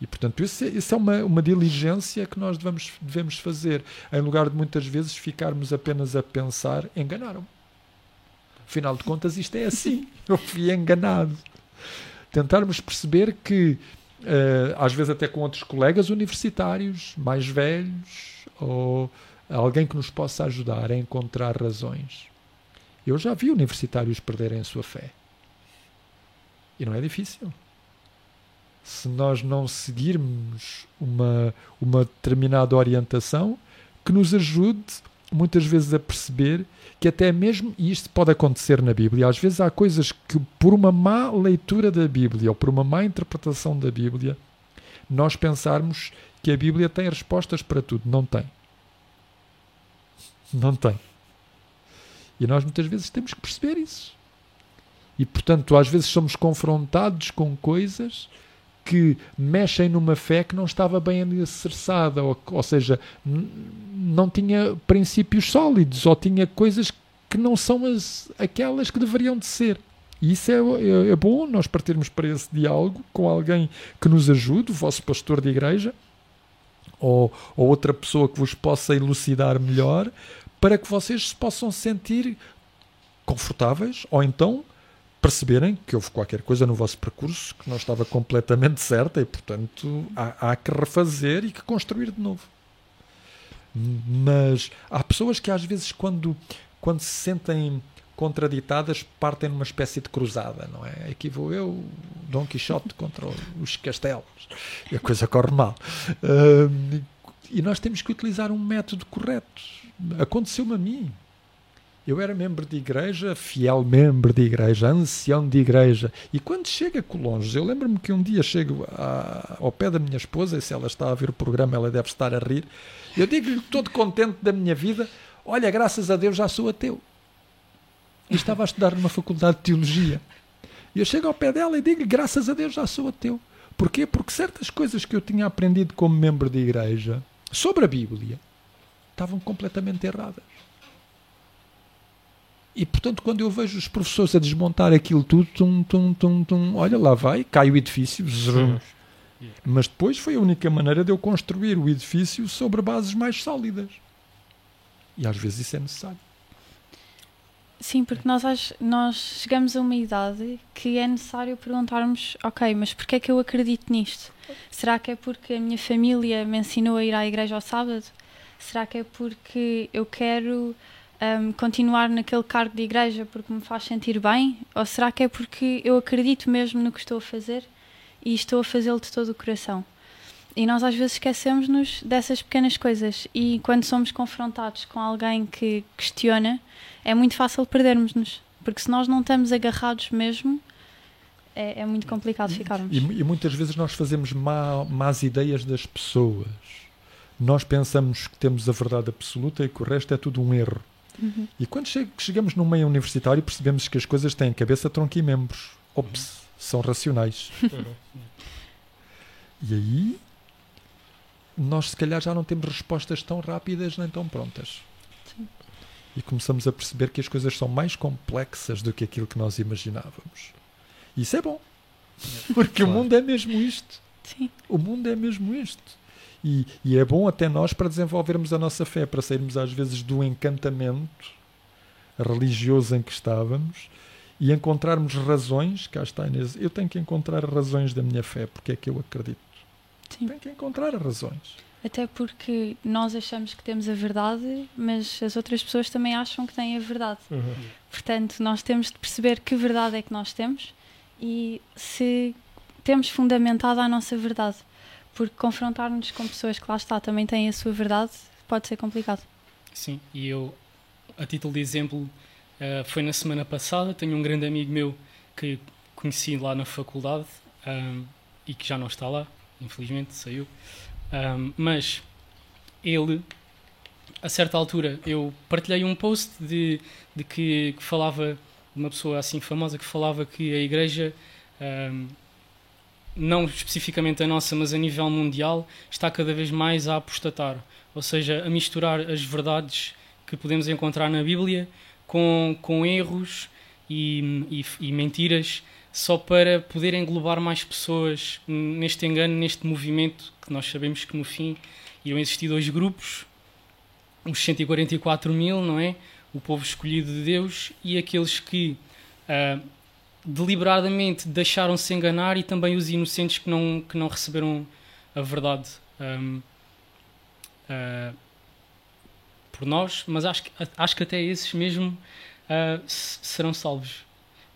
E, portanto, isso, é, isso é uma, uma diligência que nós devemos, devemos fazer, em lugar de muitas vezes ficarmos apenas a pensar: enganaram-me. Afinal de contas, isto é assim. Eu fui enganado. Tentarmos perceber que, uh, às vezes, até com outros colegas universitários, mais velhos, ou alguém que nos possa ajudar a encontrar razões. Eu já vi universitários perderem a sua fé. E não é difícil se nós não seguirmos uma, uma determinada orientação que nos ajude muitas vezes a perceber que até mesmo, e isto pode acontecer na Bíblia, às vezes há coisas que por uma má leitura da Bíblia ou por uma má interpretação da Bíblia, nós pensarmos que a Bíblia tem respostas para tudo. Não tem. Não tem. E nós muitas vezes temos que perceber isso. E portanto, às vezes somos confrontados com coisas que mexem numa fé que não estava bem alicerçada, ou, ou seja, não tinha princípios sólidos, ou tinha coisas que não são as, aquelas que deveriam de ser. E isso é, é, é, bom nós partirmos para esse diálogo com alguém que nos ajude, o vosso pastor de igreja, ou, ou outra pessoa que vos possa elucidar melhor, para que vocês se possam sentir confortáveis, ou então perceberem que houve qualquer coisa no vosso percurso que não estava completamente certa e, portanto, há, há que refazer e que construir de novo. Mas há pessoas que às vezes, quando, quando se sentem contraditadas, partem numa espécie de cruzada, não é? Aqui vou eu, Dom Quixote contra os castelos, e a coisa corre mal. Uh, e nós temos que utilizar um método correto. Aconteceu-me a mim. Eu era membro de igreja, fiel membro de igreja, ancião de igreja. E quando chega a Colonges, eu lembro-me que um dia chego a, ao pé da minha esposa, e se ela está a ver o programa, ela deve estar a rir. Eu digo-lhe, todo contente da minha vida: Olha, graças a Deus já sou ateu. E estava a estudar numa faculdade de teologia. E eu chego ao pé dela e digo-lhe: Graças a Deus já sou ateu. Porquê? Porque certas coisas que eu tinha aprendido como membro de igreja sobre a Bíblia estavam completamente erradas. E portanto, quando eu vejo os professores a desmontar aquilo tudo, tum, tum, tum, tum, olha lá vai, cai o edifício, zrum. mas depois foi a única maneira de eu construir o edifício sobre bases mais sólidas. E às vezes isso é necessário. Sim, porque nós, nós chegamos a uma idade que é necessário perguntarmos: ok, mas porquê é que eu acredito nisto? Será que é porque a minha família me ensinou a ir à igreja ao sábado? Será que é porque eu quero um, continuar naquele cargo de igreja porque me faz sentir bem? Ou será que é porque eu acredito mesmo no que estou a fazer e estou a fazê-lo de todo o coração? E nós às vezes esquecemos-nos dessas pequenas coisas e quando somos confrontados com alguém que questiona, é muito fácil perdermos-nos. Porque se nós não estamos agarrados mesmo, é, é muito complicado ficarmos. E, e, muitas vezes nós fazemos má, más ideias das pessoas. Nós pensamos que temos a verdade absoluta e que o resto é tudo um erro. Uhum. E quando chegamos no meio universitário percebemos que as coisas têm cabeça, tronco e membros. Ops, uhum. são racionais. Uhum. e aí nós se calhar já não temos respostas tão rápidas nem tão prontas. Sim. E começamos a perceber que as coisas são mais complexas do que aquilo que nós imaginávamos. E isso é bom. Porque claro. o mundo é mesmo isto. Sim. O mundo é mesmo isto. E, e, é bom até nós para desenvolvermos a nossa fé, para sairmos às vezes do encantamento religioso em que estávamos e encontrarmos razões. Cá está Inês, eu tenho que encontrar razões da minha fé, porque é que eu acredito. Sim. Tem que encontrar razões. Até porque nós achamos que temos a verdade, mas as outras pessoas também acham que têm a verdade. Uhum. Portanto, nós temos de perceber que verdade é que nós temos e se temos fundamentada a nossa verdade. Porque confrontar-nos com pessoas que lá está também têm a sua verdade pode ser complicado. Sim, e eu, a título de exemplo, uh, foi na semana passada. Tenho um grande amigo meu que conheci lá na faculdade um, e que já não está lá, infelizmente saiu. Um, mas ele, a certa altura, eu partilhei um post de, de que, que, falava de uma pessoa assim famosa que falava que a igreja, um, não especificamente a nossa, mas a nível mundial, está cada vez mais a apostatar, ou seja, a misturar as verdades que podemos encontrar na Bíblia com, com erros e, e, e mentiras só para poder englobar mais pessoas neste engano, neste movimento, que nós sabemos que no fim iam existir dois grupos, os 144 mil, não é? O povo escolhido de Deus e aqueles que uh, deliberadamente deixaram-se enganar e também os inocentes que não, que não receberam a verdade um, uh, ah, por nós, mas acho que, acho que até esses mesmo uh, serão salvos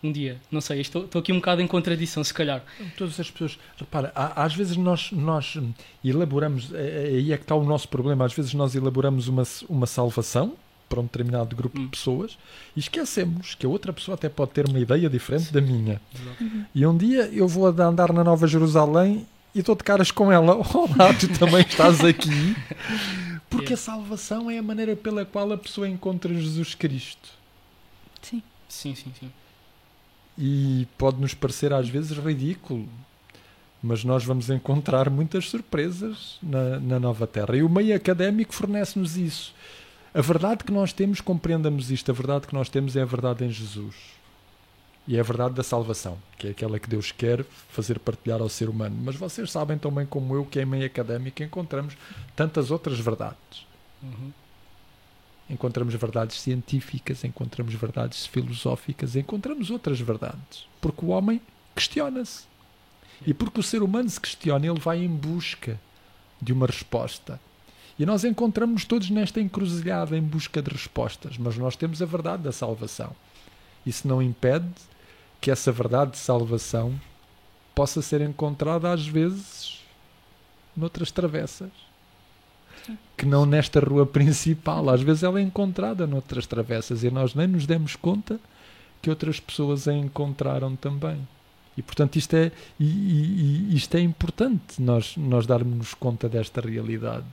um dia. Não sei, estou, estou aqui um bocado em contradição, se calhar. Todas as pessoas, repara, às vezes nós, nós elaboramos, é, é, aí é que está o nosso problema, às vezes nós elaboramos uma, uma salvação para um determinado grupo hum. de pessoas e esquecemos que a outra pessoa até pode ter uma ideia diferente Sim. da minha. Uhum. E um dia eu vou andar na Nova Jerusalém e estou de caras com ela. Olá, tu também estás aqui. Porque a salvação é a maneira pela qual a pessoa encontra Jesus Cristo. Sim. Sim, sim, sim e pode nos parecer às vezes ridículo, mas nós vamos encontrar muitas surpresas na, na nova Terra. E o meio académico fornece-nos isso. A verdade que nós temos, compreendamos isto, a verdade que nós temos é a verdade em Jesus. E é a verdade da salvação, que é aquela que Deus quer fazer partilhar ao ser humano. Mas vocês sabem tão bem como eu que em meio académico encontramos tantas outras verdades. Uhum encontramos verdades científicas, encontramos verdades filosóficas, encontramos outras verdades. Porque o homem questiona-se. E porque o ser humano se questiona, ele vai em busca de uma resposta. E nós encontramos todos nesta encruzilhada em busca de respostas, mas nós temos a verdade da salvação. Isso não impede que essa verdade de salvação possa ser encontrada às vezes noutras travessas. que não nesta rua principal. Às vezes ela é encontrada noutras travessas e nós nem nos demos conta que outras pessoas a encontraram também. E portanto isto é, e, e, isto é importante, nós, nós darmos conta desta realidade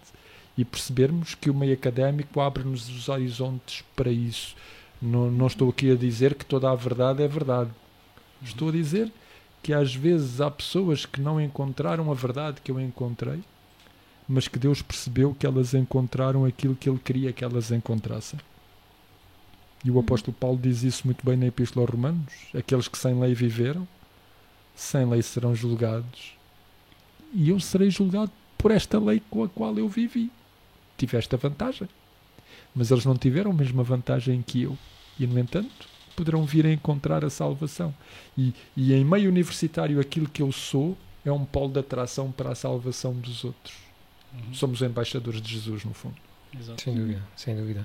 e percebermos que o meio académico abre-nos os horizontes para isso. Não, não estou aqui a dizer que toda a verdade é verdade. Estou a dizer que às vezes há pessoas que não encontraram a verdade que eu encontrei, mas que Deus percebeu que elas encontraram aquilo que Ele queria que elas encontrassem. E o apóstolo Paulo diz isso muito bem na Epístola aos Romanos: aqueles que sem lei viveram, sem lei serão julgados, e eu serei julgado por esta lei com a qual eu vivi. Tive esta vantagem. Mas eles não tiveram a mesma vantagem que eu. E, no entanto, poderão vir a encontrar a salvação. E, e em meio universitário, aquilo que eu sou é um polo de atração para a salvação dos outros. Uhum. Somos embaixadores de Jesus, no fundo. Exato. Sem dúvida, sem dúvida.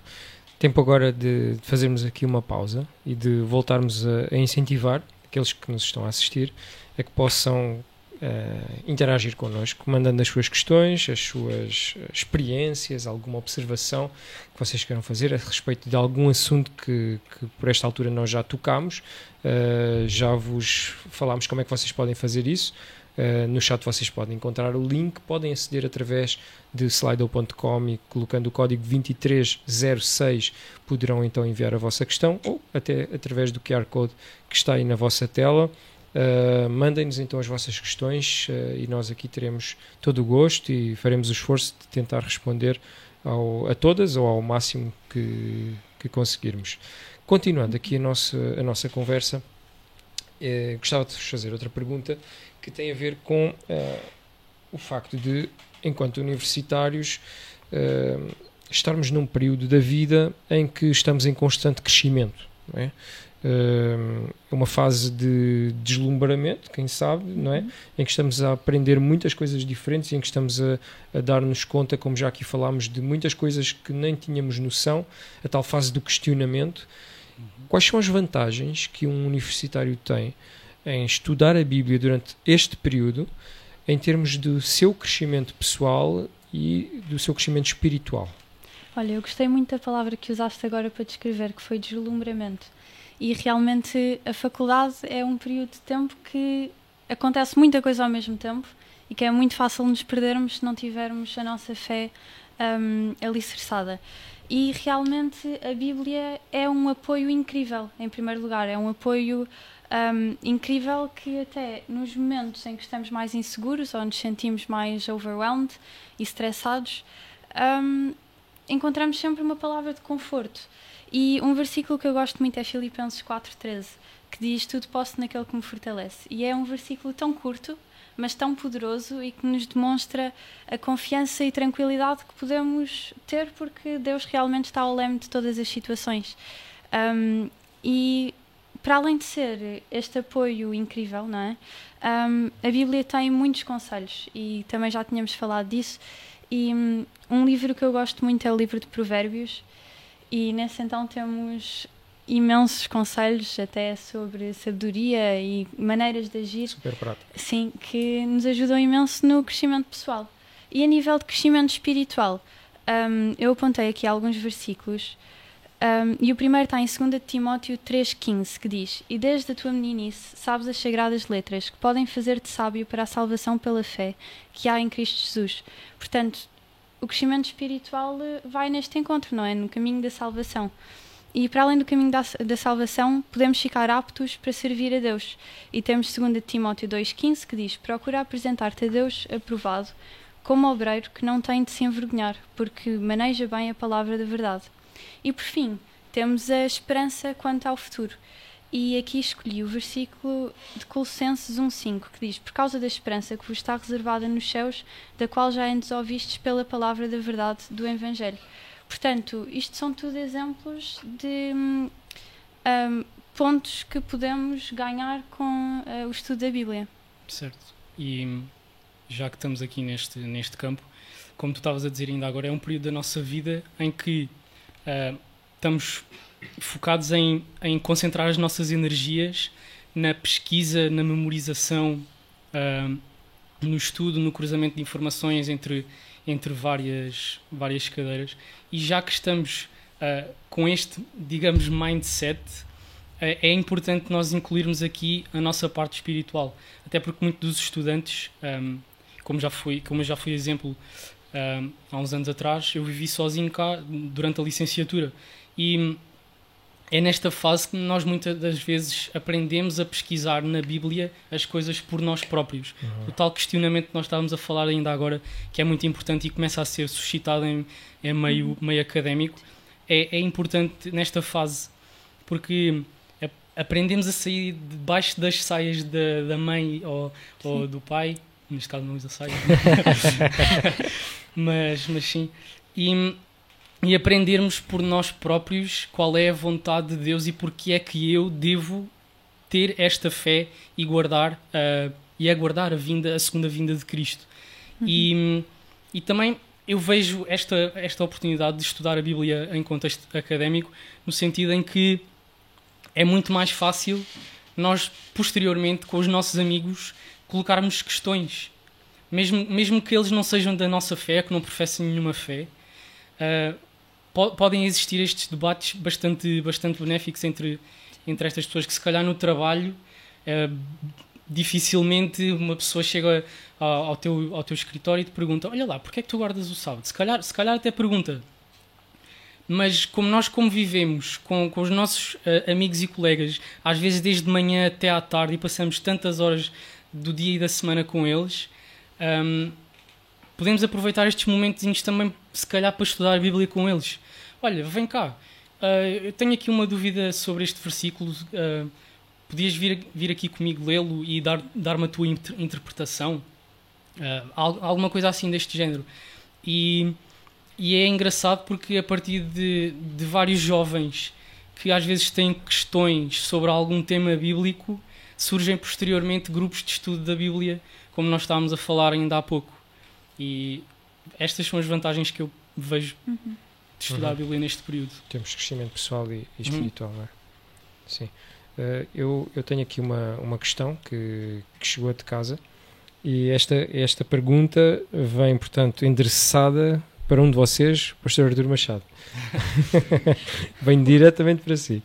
Tempo agora de fazermos aqui uma pausa e de voltarmos a, a incentivar aqueles que nos estão a assistir a que possam uh, interagir connosco, mandando as suas questões, as suas experiências, alguma observação que vocês queiram fazer a respeito de algum assunto que, que por esta altura nós já tocámos. Uh, já vos falámos como é que vocês podem fazer isso. Uh, no chat vocês podem encontrar o link, podem aceder através de slido.com e colocando o código 2306 poderão então enviar a vossa questão ou até através do QR Code que está aí na vossa tela. Uh, Mandem-nos então as vossas questões uh, e nós aqui teremos todo o gosto e faremos o esforço de tentar responder ao, a todas ou ao máximo que, que conseguirmos. Continuando aqui a nossa, a nossa conversa, eh, gostava de vos fazer outra pergunta que tem a ver com uh, o facto de, enquanto universitários, estarmos num período da vida em que estamos em constante crescimento. É? Uh, uma fase de deslumbramento, quem sabe, não é? Em que estamos a aprender muitas coisas diferentes, em que estamos a, a dar-nos conta, como já aqui falámos, de muitas coisas que nem tínhamos noção, a tal fase do questionamento. Quais são as vantagens que um universitário tem em estudar a Bíblia durante este período, em termos do seu crescimento pessoal e do seu crescimento espiritual? Olha, eu gostei muito da palavra que usaste agora para descrever, que foi deslumbramento. E realmente a faculdade é um período de tempo que acontece muita coisa ao mesmo tempo e que é muito fácil nos perdermos se não tivermos a nossa fé um, alicerçada. E realmente a Bíblia é um apoio incrível, em primeiro lugar, é um apoio um, incrível que até nos momentos em que estamos mais inseguros ou nos sentimos mais overwhelmed e estressados, um, encontramos sempre uma palavra de conforto. E um versículo que eu gosto muito é Filipenses 4.13, que diz tudo posso naquele que me fortalece. E é um versículo tão curto, mas tão poderoso e que nos demonstra a confiança e tranquilidade que podemos ter porque Deus realmente está ao leme de todas as situações. Um, e para além de ser este apoio incrível, não é? Um, a Bíblia tem muitos conselhos e também já tínhamos falado disso. E um, um livro que eu gosto muito é o livro de Provérbios, e nesse então temos imensos conselhos até sobre sabedoria e maneiras de agir. Super prático. Sim, que nos ajudam imenso no crescimento pessoal. E a nível de crescimento espiritual, um, eu apontei aqui alguns versículos um, e o primeiro está em 2 Timóteo 3,15, que diz: E desde a tua meninice sabes as sagradas letras que podem fazer-te sábio para a salvação pela fé que há em Cristo Jesus. Portanto, o crescimento espiritual eh, vai neste encontro, não é? No caminho da salvação. E para além do caminho da, da salvação, podemos ficar aptos para servir a Deus. E temos 2 Timóteo 2,15 que diz: Procura apresentar-te a Deus aprovado, como obreiro que não tem de se envergonhar, porque maneja bem a palavra da verdade. E por fim, temos a esperança quanto ao futuro. E aqui escolhi o versículo de Colossenses 1,5 que diz: Por causa da esperança que vos está reservada nos céus, da qual já antes ouvistes pela palavra da verdade do Evangelho. Portanto, isto são tudo exemplos de um, pontos que podemos ganhar com uh, o estudo da Bíblia. Certo. E já que estamos aqui neste, neste campo, como tu estavas a dizer ainda agora, é um período da nossa vida em que Uh, estamos focados em, em, concentrar as nossas energias na pesquisa, na memorização, uh, no estudo, no cruzamento de informações entre, entre várias, várias cadeiras. E já que estamos uh, com este, digamos, mindset, uh, é importante nós incluirmos aqui a nossa parte espiritual. Até porque muitos dos estudantes, um, como, já fui, como já fui exemplo um, há uns anos atrás, eu vivi sozinho cá durante a licenciatura. E é nesta fase que nós muitas das vezes aprendemos a pesquisar na Bíblia as coisas por nós próprios. Uhum. O tal questionamento que nós estávamos a falar ainda agora, que é muito importante e começa a ser suscitado em, em meio, uhum. meio académico, é, é importante nesta fase, porque aprendemos a sair debaixo das saias da, da mãe ou, ou do pai, neste caso não usa saia, mas, mas sim. E e aprendermos por nós próprios qual é a vontade de Deus e porque é que eu devo ter esta fé e guardar uh, e aguardar a vinda a segunda vinda de Cristo uhum. e, e também eu vejo esta esta oportunidade de estudar a Bíblia em contexto académico no sentido em que é muito mais fácil nós posteriormente com os nossos amigos colocarmos questões mesmo mesmo que eles não sejam da nossa fé que não professem nenhuma fé uh, podem existir estes debates bastante, bastante benéficos entre, entre estas pessoas que se calhar no trabalho é, dificilmente uma pessoa chega ao, ao, teu, ao teu escritório e te pergunta olha lá, porquê é que tu guardas o sábado? Se calhar, se calhar até pergunta mas como nós convivemos com, com os nossos uh, amigos e colegas, às vezes desde manhã até à tarde e passamos tantas horas do dia e da semana com eles, um, podemos aproveitar estes momentos também, se calhar, para estudar a Bíblia com eles. Olha, vem cá, uh, eu tenho aqui uma dúvida sobre este versículo. Uh, podias vir, vir aqui comigo lê-lo e dar, dar-me a tua inter interpretação? Uh, alguma coisa assim deste género. E, e é engraçado porque a partir de, de vários jovens que às vezes têm questões sobre algum tema bíblico, surgem posteriormente grupos de estudo da Bíblia, como nós estávamos a falar ainda há pouco. E estas são as vantagens que eu vejo uhum. de estudar uhum. a Bíblia neste período. Temos crescimento pessoal e, e uhum. espiritual, uhum. não é? Sim. Uh, eu, eu tenho aqui uma, uma questão que, que chegou de casa e esta, esta pergunta vem, portanto, endereçada para um de vocês, o pastor Artur Machado. vem diretamente para si.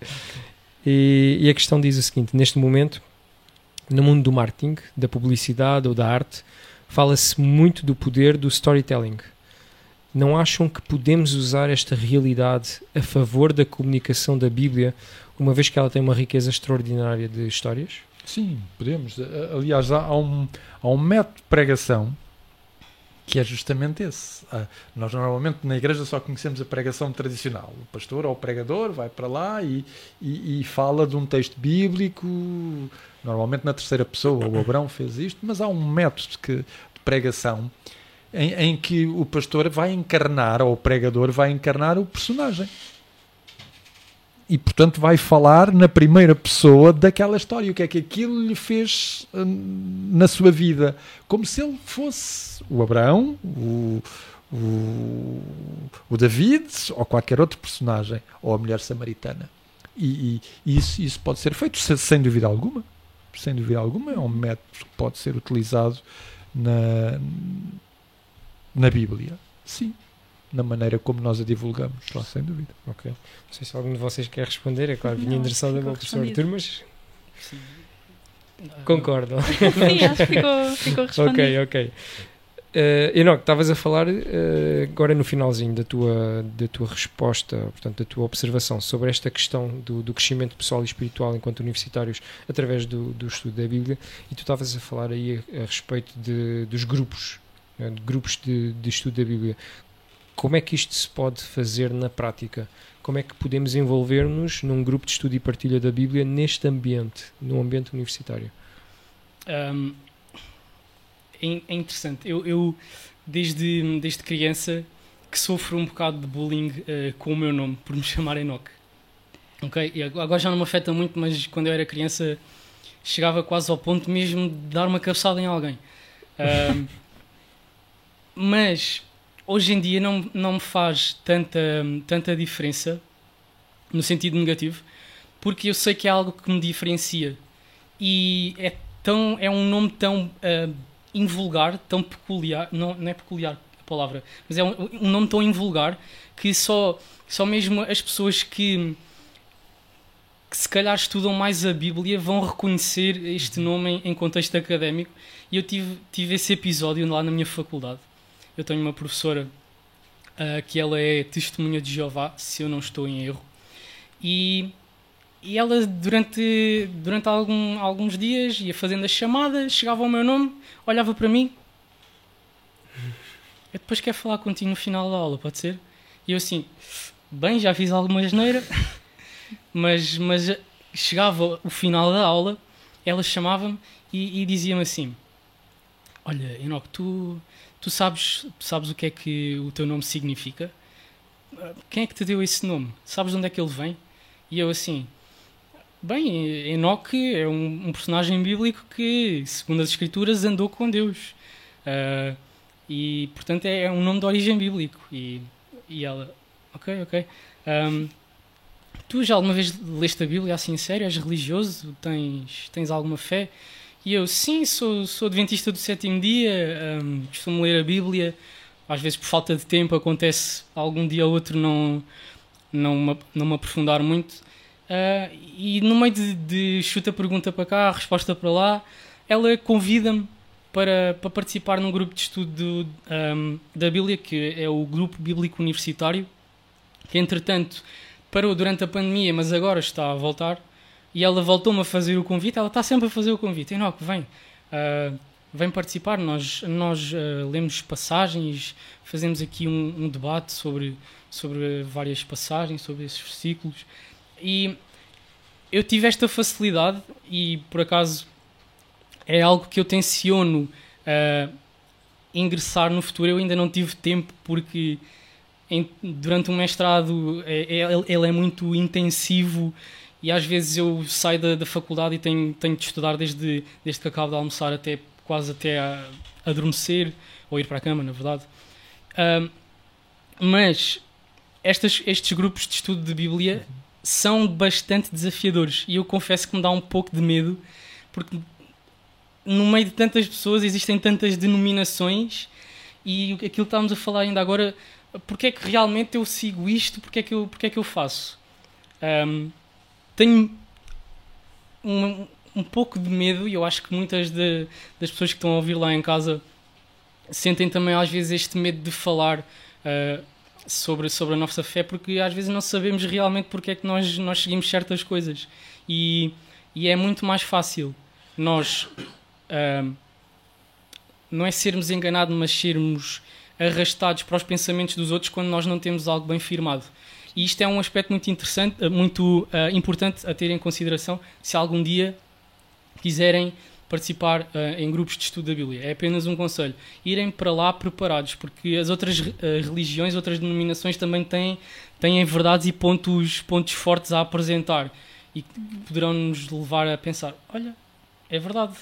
E, e a questão diz o seguinte: neste momento, no mundo do marketing, da publicidade ou da arte, fala-se muito do poder do storytelling. Não acham que podemos usar esta realidade a favor da comunicação da Bíblia, uma vez que ela tem uma riqueza extraordinária de histórias? Sim, podemos. Aliás, há um, há um método de pregação que é justamente esse. Ah, nós normalmente na igreja só conhecemos a pregação tradicional. O pastor ou o pregador vai para lá e, e, e fala de um texto bíblico, normalmente na terceira pessoa. O Abrão fez isto, mas há um método que, de pregação em, em que o pastor vai encarnar, ou o pregador vai encarnar o personagem e portanto vai falar na primeira pessoa daquela história, o que é que aquilo lhe fez hum, na sua vida, como se ele fosse o Abraão, o, o, o David ou qualquer outro personagem, ou a mulher samaritana. E, e, isso, isso pode ser feito sem dúvida alguma. Sem dúvida alguma, é um método que pode ser utilizado na, na Bíblia. Sim na maneira como nós a divulgamos, lá, sem dúvida. Ok. Não sei se algum de vocês quer responder, é claro, vinha endereçado ao professor Artur, mas. Sim. Concordam. Sim, acho que ficou, ficou respondido. Ok, ok. Uh, Enoque, estavas a falar uh, agora no finalzinho da tua, da tua resposta, portanto, da tua observação sobre esta questão do, do crescimento pessoal e espiritual enquanto universitários através do, do estudo da Bíblia, e tu estavas a falar aí a, a respeito de, dos grupos, né, de grupos de, de estudo da Bíblia como é que isto se pode fazer na prática? Como é que podemos envolver-nos num grupo de estudo e partilha da Bíblia neste ambiente, no ambiente universitário? Um, é, é, interessante. Eu, eu, desde, desde criança, que sofro um bocado de bullying uh, com o meu nome, por me chamar Enoch. Ok? E agora já não me afeta muito, mas quando eu era criança chegava quase ao ponto mesmo de dar uma cabeçada em alguém. Um, mas hoje em dia não, não me faz tanta, tanta diferença no sentido negativo, porque eu sei que é algo que me diferencia e é tão é um nome tão uh, invulgar, tão peculiar, não, não é peculiar, a palavra, mas é um, um nome tão invulgar que só, só mesmo as pessoas que, que se calhar estudam mais a Bíblia vão reconhecer este nome em, em contexto académico. E eu tive, tive esse episódio lá na minha faculdade. Eu tenho uma professora uh, que ela é testemunha de Jeová, se eu não estou em erro. E, e ela, durante, durante algum, alguns dias, ia fazendo as chamadas, chegava ao meu nome, olhava para mim. Eu depois quero falar contigo no final da aula, pode ser? E eu assim, bem, já fiz alguma geneira, mas, mas chegava o final da aula, ela chamava-me e, e dizia-me assim: Olha, Enoque, tu, tu, sabes, sabes o que é que o teu nome significa? Quem é que te deu esse nome? Sabes de onde é que ele vem? E eu assim, bem, Enoque é um, um personagem bíblico que, segundo as escrituras, andou com Deus. Uh, e, portanto, é, é um nome de origem bíblico. E, e ela, ok, ok. Um, tu já alguma vez leste a Bíblia assim sério? És religioso? Tens, tens alguma fé? E eu, sim, sou, sou adventista do sétimo dia, um, costumo ler a Bíblia. Às vezes, por falta de tempo, acontece algum dia ou outro não, não, me, não me aprofundar muito. Uh, e no meio de, de chuta pergunta para cá, resposta para lá, ela convida-me para, para participar num grupo de estudo um, da Bíblia, que é o Grupo Bíblico Universitário, que entretanto parou durante a pandemia, mas agora está a voltar. E ela voltou-me a fazer o convite, ela está sempre a fazer o convite. Enoque, vem, uh, vem participar. Nós, nós uh, lemos passagens, fazemos aqui um, um debate sobre, sobre várias passagens, sobre esses versículos. E eu tive esta facilidade, e por acaso é algo que eu tenciono uh, ingressar no futuro. Eu ainda não tive tempo porque durante um mestrado é, é, ele é muito intensivo e às vezes eu saio da, da, faculdade e tenho, tenho de estudar desde, desde que acabo de almoçar até quase até a, adormecer ou ir para a cama, na verdade. Mas estas, estes grupos de estudo de Bíblia são bastante desafiadores e eu confesso que me dá um pouco de medo porque no meio de tantas pessoas existem tantas denominações e aquilo que estávamos a falar ainda agora, porque é que realmente eu sigo isto, porque é que eu, porque é que eu faço? Um, tenho um, um pouco de medo e eu acho que muitas de, das pessoas que estão a ouvir lá em casa sentem também às vezes este medo de falar uh, sobre, sobre a nossa fé porque às vezes não sabemos realmente porque é que nós, nós seguimos certas coisas e, e é muito mais fácil nós não é sermos enganados, mas sermos arrastados para os pensamentos dos outros quando nós não temos algo bem firmado. E isto é um aspecto muito interessante, eh, muito uh, importante a ter em consideração se algum dia quiserem participar uh, em grupos de estudo da Bíblia. É apenas um conselho. Irem para lá preparados, porque as outras uh, religiões, outras denominações também têm, têm verdades e pontos, pontos fortes a apresentar e poderão nos levar a pensar: olha, é verdade,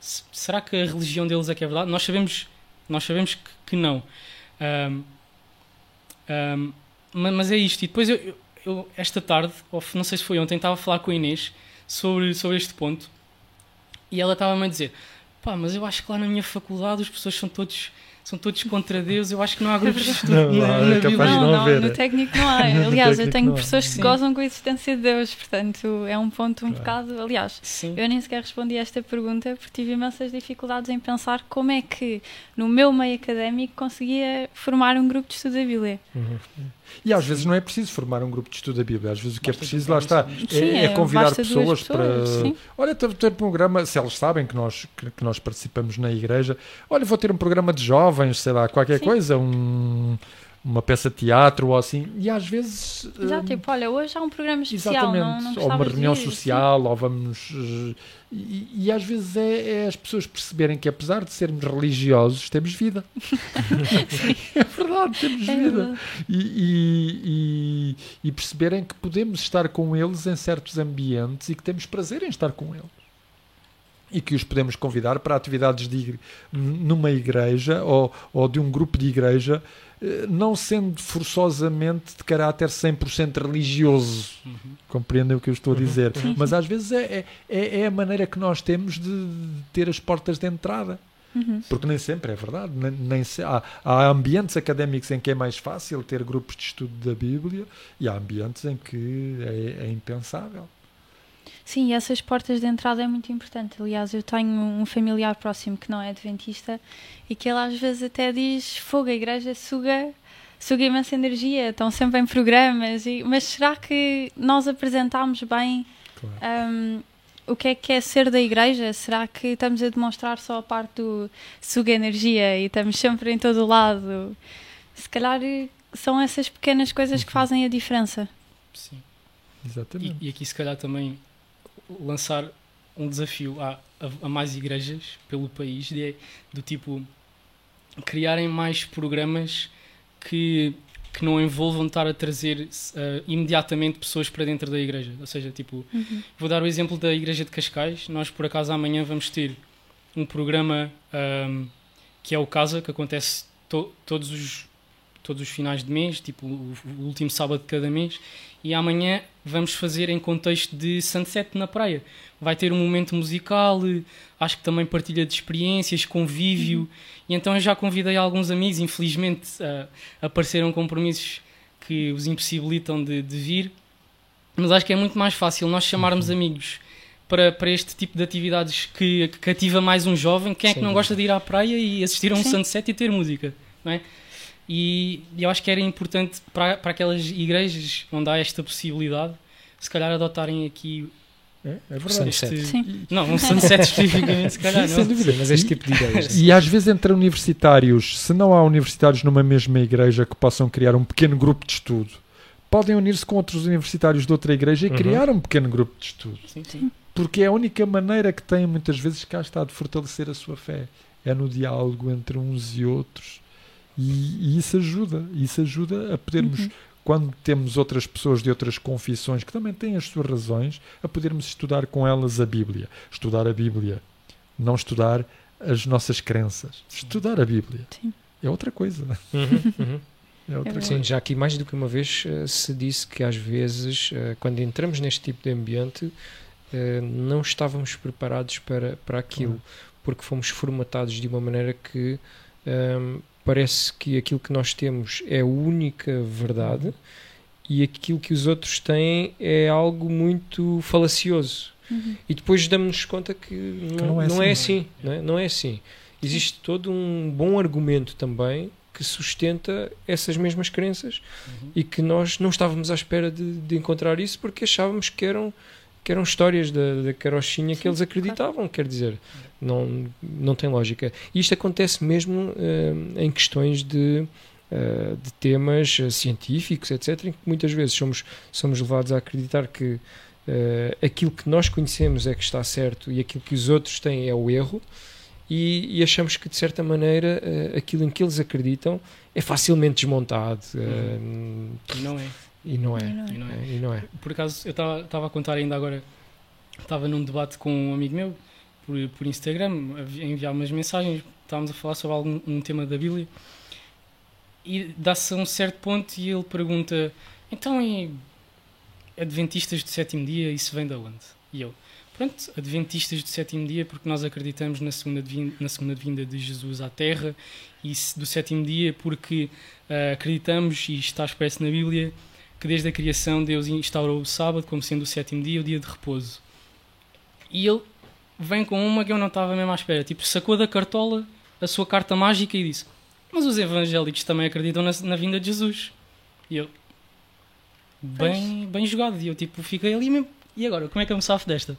será que a religião deles é que é verdade? Nós sabemos, nós sabemos que, que não. Um, um, mas é isto. E depois eu, eu, esta tarde, ou não sei se foi ontem, estava a falar com a Inês sobre, sobre este ponto e ela estava-me a dizer: pá, mas eu acho que lá na minha faculdade as pessoas são todos são todos contra Deus, eu acho que não há grupos de estudo não, na, na é Bíblia. Não, não, não, no técnico não há. Aliás, eu tenho pessoas que gozam com a existência de Deus, portanto é um ponto um claro. bocado. Aliás, Sim. eu nem sequer respondi a esta pergunta porque tive imensas dificuldades em pensar como é que no meu meio académico conseguia formar um grupo de estudo da Bíblia. Uhum. E às vezes não é preciso formar um grupo de estudo da Bíblia, às vezes o que é preciso, lá está, sim, é, é, convidar pessoas, pessoas, para. Sim. Olha, ter, ter um programa, se elas sabem que nós, que, que, nós participamos na igreja, olha, vou ter um programa de jovens, sei lá, qualquer sim. coisa, um uma peça de teatro ou assim, e às vezes. Exato, hum, tipo, olha, hoje há um programa especial, exatamente, não, não ou uma reunião social, ou vamos. Eh, e, e às vezes é, é, as pessoas perceberem que, apesar de sermos religiosos, temos vida. é verdade, temos é vida. Verdade. E, e, e, perceberem que podemos estar com eles em certos ambientes e que temos prazer em estar com eles e que os podemos convidar para atividades de, numa igreja ou, ou de um grupo de igreja não sendo forçosamente de caráter 100% religioso. Uhum. Compreendem o que eu estou a uhum. dizer? Uhum. Mas às vezes é, é, é, a maneira que nós temos de ter as portas de entrada. Uhum. Porque nem sempre é verdade. Nem, nem se, há, há ambientes académicos em que é mais fácil ter grupos de estudo da Bíblia e há ambientes em que é, é impensável. Sim, essas portas de entrada é muito importante. Aliás, eu tenho um familiar próximo que não é adventista e que ele às vezes até diz: Fogo, a igreja suga, suga imensa energia, estão sempre em programas. E, mas será que nós apresentámos bem Claro. um, o que é que é ser da igreja? Será que estamos a demonstrar só a parte do suga energia e estamos sempre em todo o lado? Se calhar eh, são essas pequenas coisas que fazem a diferença. Sim. Exatamente. E, e aqui, se calhar, também lançar um desafio a, a, a mais igrejas pelo país, de, do tipo criarem mais programas que, que não envolvam estar a trazer uh, imediatamente pessoas para dentro da igreja. Ou seja, tipo, Uhum. vou dar o exemplo da Igreja de Cascais. Nós, por acaso, amanhã vamos ter um programa ahm, que é o Casa, que acontece to- todos os todos os finais de mês, tipo o, o último sábado de cada mês, e amanhã vamos fazer em contexto de sunset na praia. Vai ter um momento musical, acho que também partilha de experiências, convívio, e então eu já convidei alguns amigos, infelizmente ah, apareceram compromissos que os impossibilitam de, de vir, mas acho que é muito mais fácil nós chamarmos amigos para, para este tipo de atividades que, que cativa mais um jovem. Quem é que Sem não gosta de ir à praia e assistir a um Sim. sunset e ter música? Não é? E eu acho que era importante para, para aquelas igrejas onde há esta possibilidade, se calhar adotarem aqui É, é verdade. Sunset. este. Sim. Não, um sunset especificamente, se calhar, Sim, não. sem dúvida. Mas este tipo de ideias. E às vezes entre universitários, se não há universitários numa mesma igreja que possam criar um pequeno grupo de estudo, podem unir-se com outros universitários de outra igreja e Uhum. criar um pequeno grupo de estudo. Sim, sim. Porque é a única maneira que têm muitas vezes cá está de fortalecer a sua fé. É no diálogo entre uns e outros. E, e isso ajuda. Isso ajuda a podermos, Uhum. quando temos outras pessoas de outras confissões que também têm as suas razões, a podermos estudar com elas a Bíblia. Estudar a Bíblia. Não estudar as nossas crenças. Estudar a Bíblia. Sim. É outra coisa. Uhum, uhum. É outra É coisa. Sim, já aqui mais do que uma vez eh, se disse que às vezes, eh, quando entramos neste tipo de ambiente, eh, não estávamos preparados para, para aquilo, porque fomos formatados de uma maneira que ehm, parece que aquilo que nós temos é a única verdade e aquilo que os outros têm é algo muito falacioso. Uhum. E depois damos-nos conta que não, não é não é assim. assim. não é? Não é assim. Existe todo um bom argumento também que sustenta essas mesmas crenças Uhum. e que nós não estávamos à espera de, de encontrar isso porque achávamos que eram, que eram histórias da, da carochinha que Sim, eles acreditavam, quer dizer, não, não tem lógica. E isto acontece mesmo eh, em questões de, eh, de temas eh, científicos, etc., em que muitas vezes somos, somos levados a acreditar que eh, aquilo que nós conhecemos é que está certo e aquilo que os outros têm é o erro. E, e achamos que de certa maneira eh, aquilo em que eles acreditam é facilmente desmontado E não é. E não é. E não é. E não é. É, e não é. Por acaso, eu estava a contar ainda agora, estava num debate com um amigo meu por, por Instagram, a vi- a enviar umas mensagens, estávamos a falar sobre algum um tema da Bíblia e dá-se a um certo ponto e ele pergunta: então, e Adventistas do sétimo dia, isso vem de onde? E eu, pronto, Adventistas do sétimo dia, porque nós acreditamos na segunda, vin- na segunda vinda de Jesus à Terra, e do sétimo dia, porque ah, acreditamos, e está expresso na Bíblia, que desde a criação Deus instaurou o sábado como sendo o sétimo dia, o dia de repouso. E ele vem com uma que eu não estava mesmo à espera. Tipo, sacou da cartola a sua carta mágica e disse: Mas os evangélicos também acreditam na, na vinda de Jesus. E eu, bem, bem jogado. E eu, tipo, fiquei ali mesmo. E agora, como é que eu me safo desta?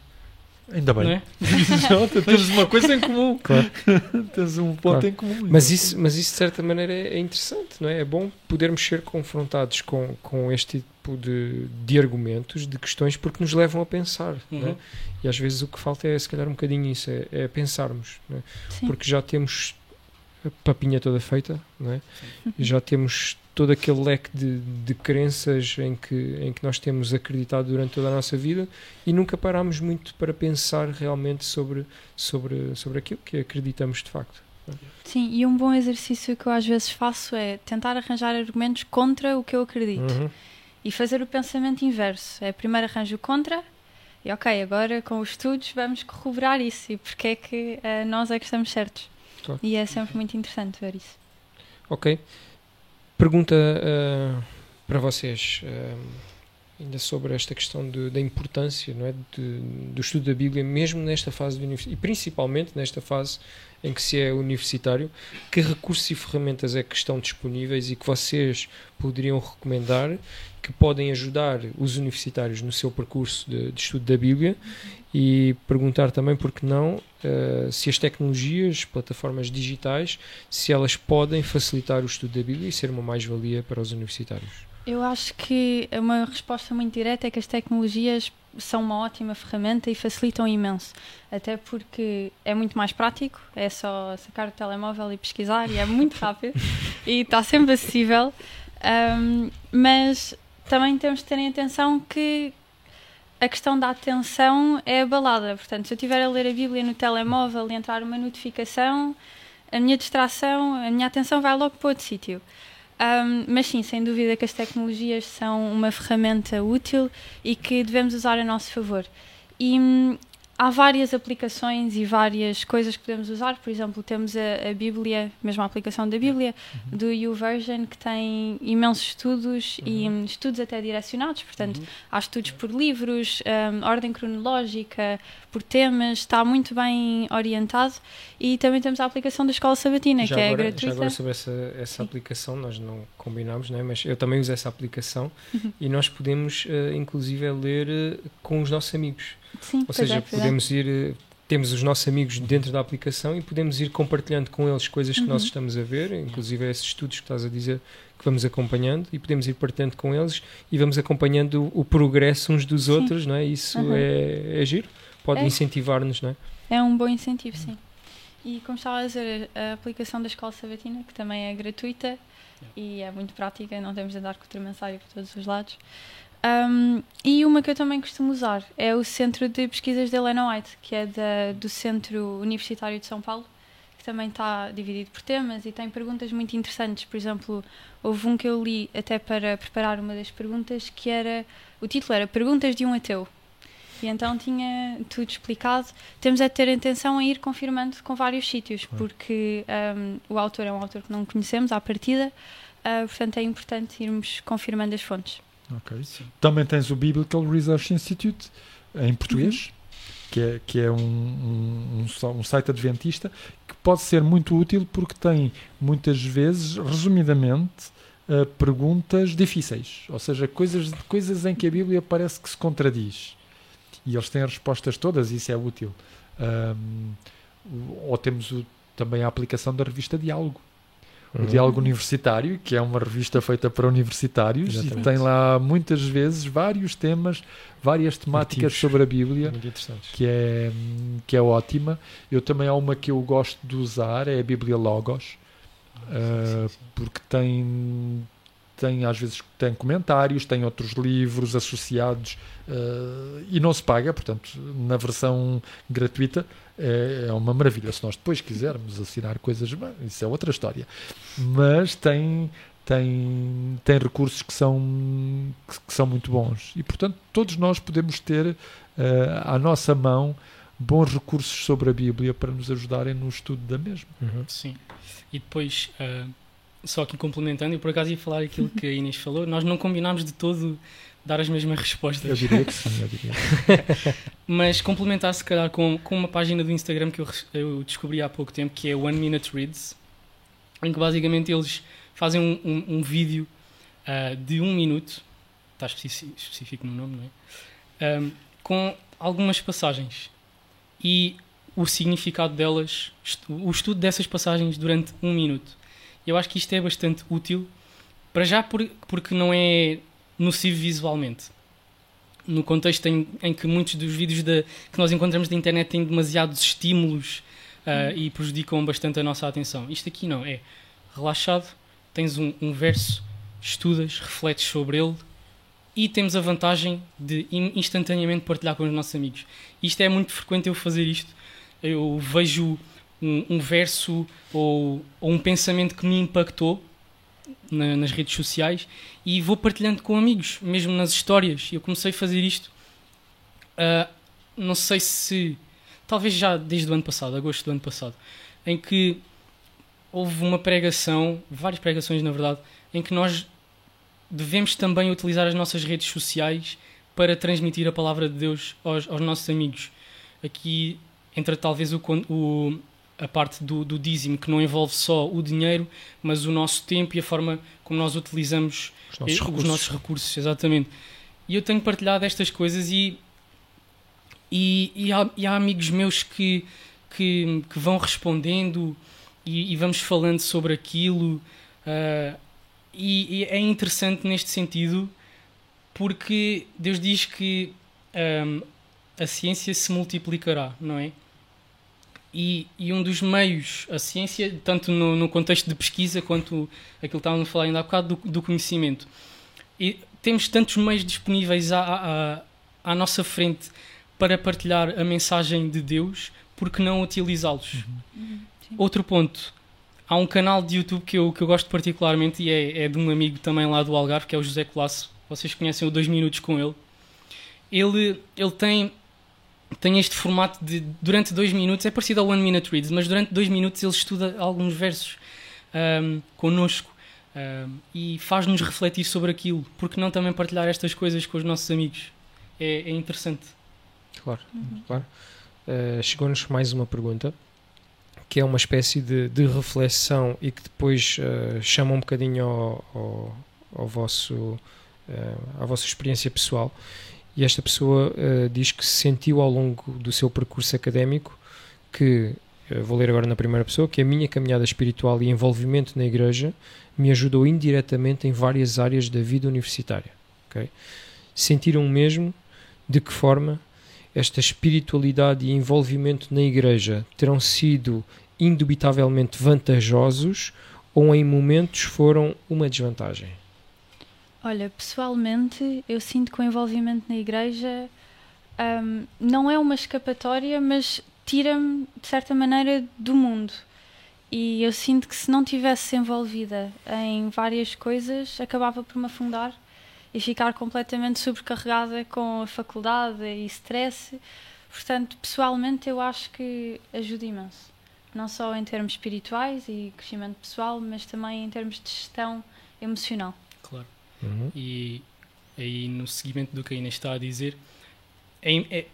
Ainda bem. é? Jota, temos uma coisa em comum. Claro. temos um ponto Claro. em comum. Mas isso, mas isso de certa maneira é, é interessante, não é? É bom podermos ser confrontados com, com este tipo de, de argumentos, de questões, porque nos levam a pensar. não é? Uhum. E às vezes o que falta é, se calhar, um bocadinho isso, é, é pensarmos, não é? Porque já temos a papinha toda feita, não é? E já temos todo aquele leque de, de crenças em que, em que nós temos acreditado durante toda a nossa vida e nunca parámos muito para pensar realmente sobre, sobre, sobre aquilo que acreditamos de facto. Sim, e um bom exercício que eu às vezes faço é tentar arranjar argumentos contra o que eu acredito Uhum. e fazer o pensamento inverso. É primeiro arranjo contra e ok, agora com os estudos vamos corroborar isso e porque é que eh, nós é que estamos certos. Claro. E é sempre muito interessante ver isso. Ok. Pergunta uh, para vocês, uh, ainda sobre esta questão de, da importância não é, de, do estudo da Bíblia, mesmo nesta fase e principalmente nesta fase em que se é universitário, que recursos e ferramentas é que estão disponíveis e que vocês poderiam recomendar que podem ajudar os universitários no seu percurso de, de estudo da Bíblia e perguntar também, por que não, uh, se as tecnologias, plataformas digitais, se elas podem facilitar o estudo da Bíblia e ser uma mais-valia para os universitários. Eu acho que uma resposta muito direta é que as tecnologias são uma ótima ferramenta e facilitam imenso. Até porque é muito mais prático, é só sacar o telemóvel e pesquisar e é muito rápido e está sempre acessível. Um, mas também temos de ter em atenção que a questão da atenção é abalada. Portanto, se eu estiver a ler a Bíblia no telemóvel e entrar uma notificação, a minha distração, a minha atenção vai logo para outro sítio. Um, mas sim, sem dúvida que as tecnologias são uma ferramenta útil e que devemos usar a nosso favor. E hum, há várias aplicações e várias coisas que podemos usar. Por exemplo, temos a, a Bíblia, mesmo a aplicação da Bíblia, uhum. do YouVersion, que tem imensos estudos uhum. e estudos até direcionados. Portanto, uhum. há estudos por livros, um, ordem cronológica, por temas, está muito bem orientado. E também temos a aplicação da Escola Sabatina, já que é agora, é gratuita. Já agora sobre essa, essa aplicação, nós não combinámos, né? mas eu também uso essa aplicação uhum. e nós podemos, uh, inclusive, ler uh, com os nossos amigos. Sim, Ou seja, é, podemos ir, eh, temos os nossos amigos dentro da aplicação e podemos ir compartilhando com eles coisas que uhum. nós estamos a ver, inclusive esses estudos que estás a dizer que vamos acompanhando e podemos ir partilhando com eles e vamos acompanhando o, o progresso uns dos sim. outros, não é? Isso uhum. é, é giro, pode é. incentivar-nos, não é? É um bom incentivo, sim. E como estava a dizer, a aplicação da Escola Sabatina, que também é gratuita e é muito prática, não temos de andar com o tremensário por todos os lados. Um, e uma que eu também costumo usar é o Centro de Pesquisas de Helena White, que é da, do Centro Universitário de São Paulo, que também está dividido por temas e tem perguntas muito interessantes. Por exemplo, houve um que eu li até para preparar uma das perguntas, que era o título era Perguntas de um Ateu. E então tinha tudo explicado. Temos é de ter atenção a ir confirmando com vários sítios, porque um, o autor é um autor que não conhecemos à partida, uh, portanto é importante irmos confirmando as fontes. Ok. Também tens o Biblical Research Institute em português, uhum. que é, que é um, um, um, um, site adventista que pode ser muito útil porque tem muitas vezes, resumidamente, uh, perguntas difíceis, ou seja, coisas, coisas em que a Bíblia parece que se contradiz. E eles têm as respostas todas, isso é útil. Um, ou temos o, também a aplicação da revista Diálogo, o Diálogo Universitário, que é uma revista feita para universitários Exatamente. e tem lá muitas vezes vários temas, várias temáticas Artigos. sobre a Bíblia, que é, que é ótima. Eu também há uma que eu gosto de usar, é a Bíblia Logos, ah, uh, sim, sim. porque tem tem às vezes tem comentários, tem outros livros associados uh, e não se paga, portanto, na versão gratuita é, é, uma maravilha. Se nós depois quisermos assinar coisas, bem, isso é outra história. Mas tem, tem, tem recursos que são, que, que são muito bons e, portanto, todos nós podemos ter uh, à nossa mão bons recursos sobre a Bíblia para nos ajudarem no estudo da mesma. Uhum. Sim. E depois. Uh só aqui complementando, e por acaso ia falar aquilo que a Inês falou, nós não combinámos de todo dar as mesmas respostas. Eu diria que sim, eu diria. Mas complementar se calhar com, com uma página do Instagram que eu, eu descobri há pouco tempo, que é One Minute Reads, em que basicamente eles fazem um, um, um vídeo uh, de um minuto, está específico no nome, não é? Um, com algumas passagens. E o significado delas, o estudo dessas passagens durante um minuto. Eu acho que isto é bastante útil, para já por, porque não é nocivo visualmente. No contexto em, em que muitos dos vídeos de, que nós encontramos na internet têm demasiados estímulos uh, e prejudicam bastante a nossa atenção. Isto aqui não, é relaxado, tens um, um verso, estudas, refletes sobre ele e temos a vantagem de instantaneamente partilhar com os nossos amigos. Isto é muito frequente eu fazer isto. Eu vejo um, um verso ou, ou, um pensamento que me impactou na, nas redes sociais e vou partilhando com amigos, mesmo nas histórias. Eu comecei a fazer isto, uh, não sei se, talvez já desde o ano passado, agosto do ano passado, em que houve uma pregação, várias pregações na verdade, em que nós devemos também utilizar as nossas redes sociais para transmitir a palavra de Deus aos, aos nossos amigos. Aqui entra talvez o, o a parte do, do dízimo, que não envolve só o dinheiro, mas o nosso tempo e a forma como nós utilizamos os nossos, os recursos. nossos recursos. Exatamente. E eu tenho partilhado estas coisas e, e, e, há, e há amigos meus que, que, que vão respondendo e, e, vamos falando sobre aquilo. Uh, e, e, é interessante neste sentido porque Deus diz que um, a ciência se multiplicará, não é? E, e, um dos meios, a ciência, tanto no, no, contexto de pesquisa quanto aquilo que estávamos a falar ainda há bocado, do, do conhecimento. E temos tantos meios disponíveis à, à, à, nossa frente para partilhar a mensagem de Deus, por que não utilizá-los? Uhum. Outro ponto, há um canal de YouTube que eu, que eu gosto particularmente e é, é de um amigo também lá do Algarve, que é o José Colasso. Vocês conhecem o 2 Minutos com ele. Ele, ele tem tem este formato de durante dois minutos, é parecido ao One Minute Reads, mas durante dois minutos ele estuda alguns versos um, connosco um, e faz-nos refletir sobre aquilo. Porque não também partilhar estas coisas com os nossos amigos? É, é interessante. Claro, uhum. claro. Uh, Chegou-nos mais uma pergunta que é uma espécie de, de reflexão e que depois uh, chama um bocadinho ao, ao, ao vosso, uh, à vossa experiência pessoal e esta pessoa uh, diz que sentiu ao longo do seu percurso académico que, uh, vou ler agora na primeira pessoa, que a minha caminhada espiritual e envolvimento na igreja me ajudou indiretamente em várias áreas da vida universitária. Okay? Sentiram mesmo de que forma esta espiritualidade e envolvimento na igreja terão sido indubitavelmente vantajosos ou em momentos foram uma desvantagem? Olha, pessoalmente, eu sinto que o envolvimento na igreja um, não é uma escapatória, mas tira-me, de certa maneira, do mundo. E eu sinto que se não tivesse envolvida em várias coisas, acabava por me afundar e ficar completamente sobrecarregada com a faculdade e stress. Portanto, pessoalmente, eu acho que ajuda imenso. Não só em termos espirituais e crescimento pessoal, mas também em termos de gestão emocional. Uhum. E aí, no seguimento do que a Inês está a dizer, é, é,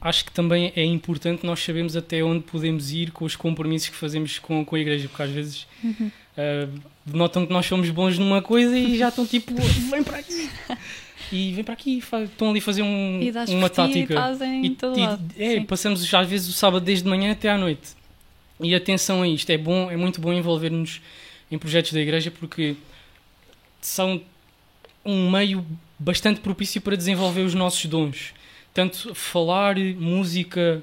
acho que também é importante nós sabermos até onde podemos ir com os compromissos que fazemos com, com a igreja, porque às vezes uhum. uh, notam que nós somos bons numa coisa e já estão tipo, vem para aqui. E vem para aqui, estão ali a fazer um, uma tática. E, e, é, passamos às vezes o sábado desde de manhã até à noite. E atenção a isto, é bom, é muito bom envolver-nos em projetos da igreja porque são um meio bastante propício para desenvolver os nossos dons. Tanto falar, música,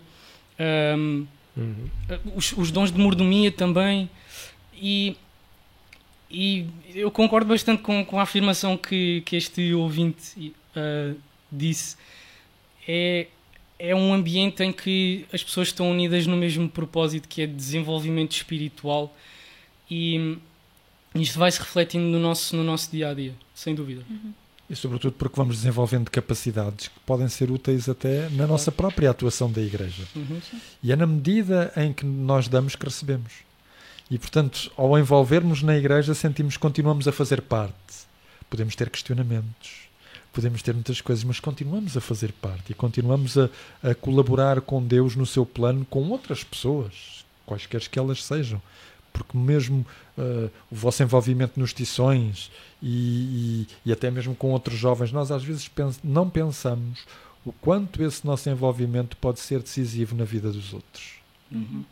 um, uhum. os, os, dons de mordomia também. E, e eu concordo bastante com, com a afirmação que, que este ouvinte uh, disse. É, é um ambiente em que as pessoas estão unidas no mesmo propósito que é desenvolvimento espiritual e isto vai se refletindo no nosso, no nosso dia a dia, sem dúvida. Uhum. E sobretudo porque vamos desenvolvendo capacidades que podem ser úteis até na nossa própria atuação da Igreja. Uhum. E é na medida em que nós damos que recebemos. E portanto, ao envolvermos na Igreja, sentimos que continuamos a fazer parte. Podemos ter questionamentos, podemos ter muitas coisas, mas continuamos a fazer parte e continuamos a, a colaborar com Deus no seu plano com outras pessoas, quaisquer que elas sejam porque mesmo uh, o vosso envolvimento nos tições e, e, e, até mesmo com outros jovens, nós às vezes pens não pensamos o quanto esse nosso envolvimento pode ser decisivo na vida dos outros. Uhum.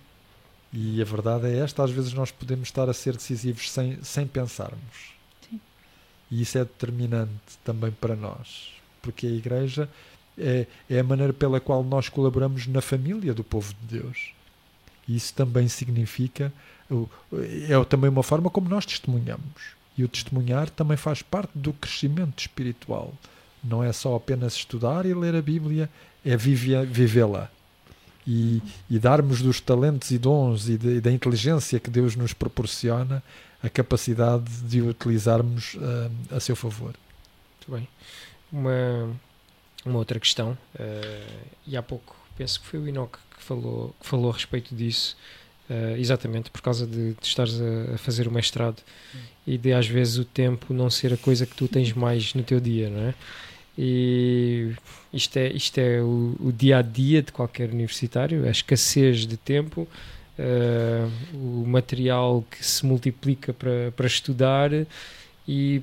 E a verdade é esta: às vezes nós podemos estar a ser decisivos sem, sem pensarmos. Sim. E isso é determinante também para nós, porque a Igreja é, é a maneira pela qual nós colaboramos na família do povo de Deus. E isso também significa é também uma forma como nós testemunhamos. E o testemunhar também faz parte do crescimento espiritual. Não é só apenas estudar e ler a Bíblia, é vivê-la. E, e, darmos dos talentos e dons e, de, e, da inteligência que Deus nos proporciona a capacidade de utilizarmos uh, a seu favor. Muito bem. Uma, uma outra questão, uh, e há pouco penso que foi o Enoque que falou, que falou a respeito disso, Uh, exatamente, por causa de, de estares a, a, fazer o mestrado hum. e de às vezes o tempo não ser a coisa que tu tens mais no teu dia, não é? E isto é, isto é o, o dia a dia de qualquer universitário, a escassez de tempo, uh, o material que se multiplica para, para estudar e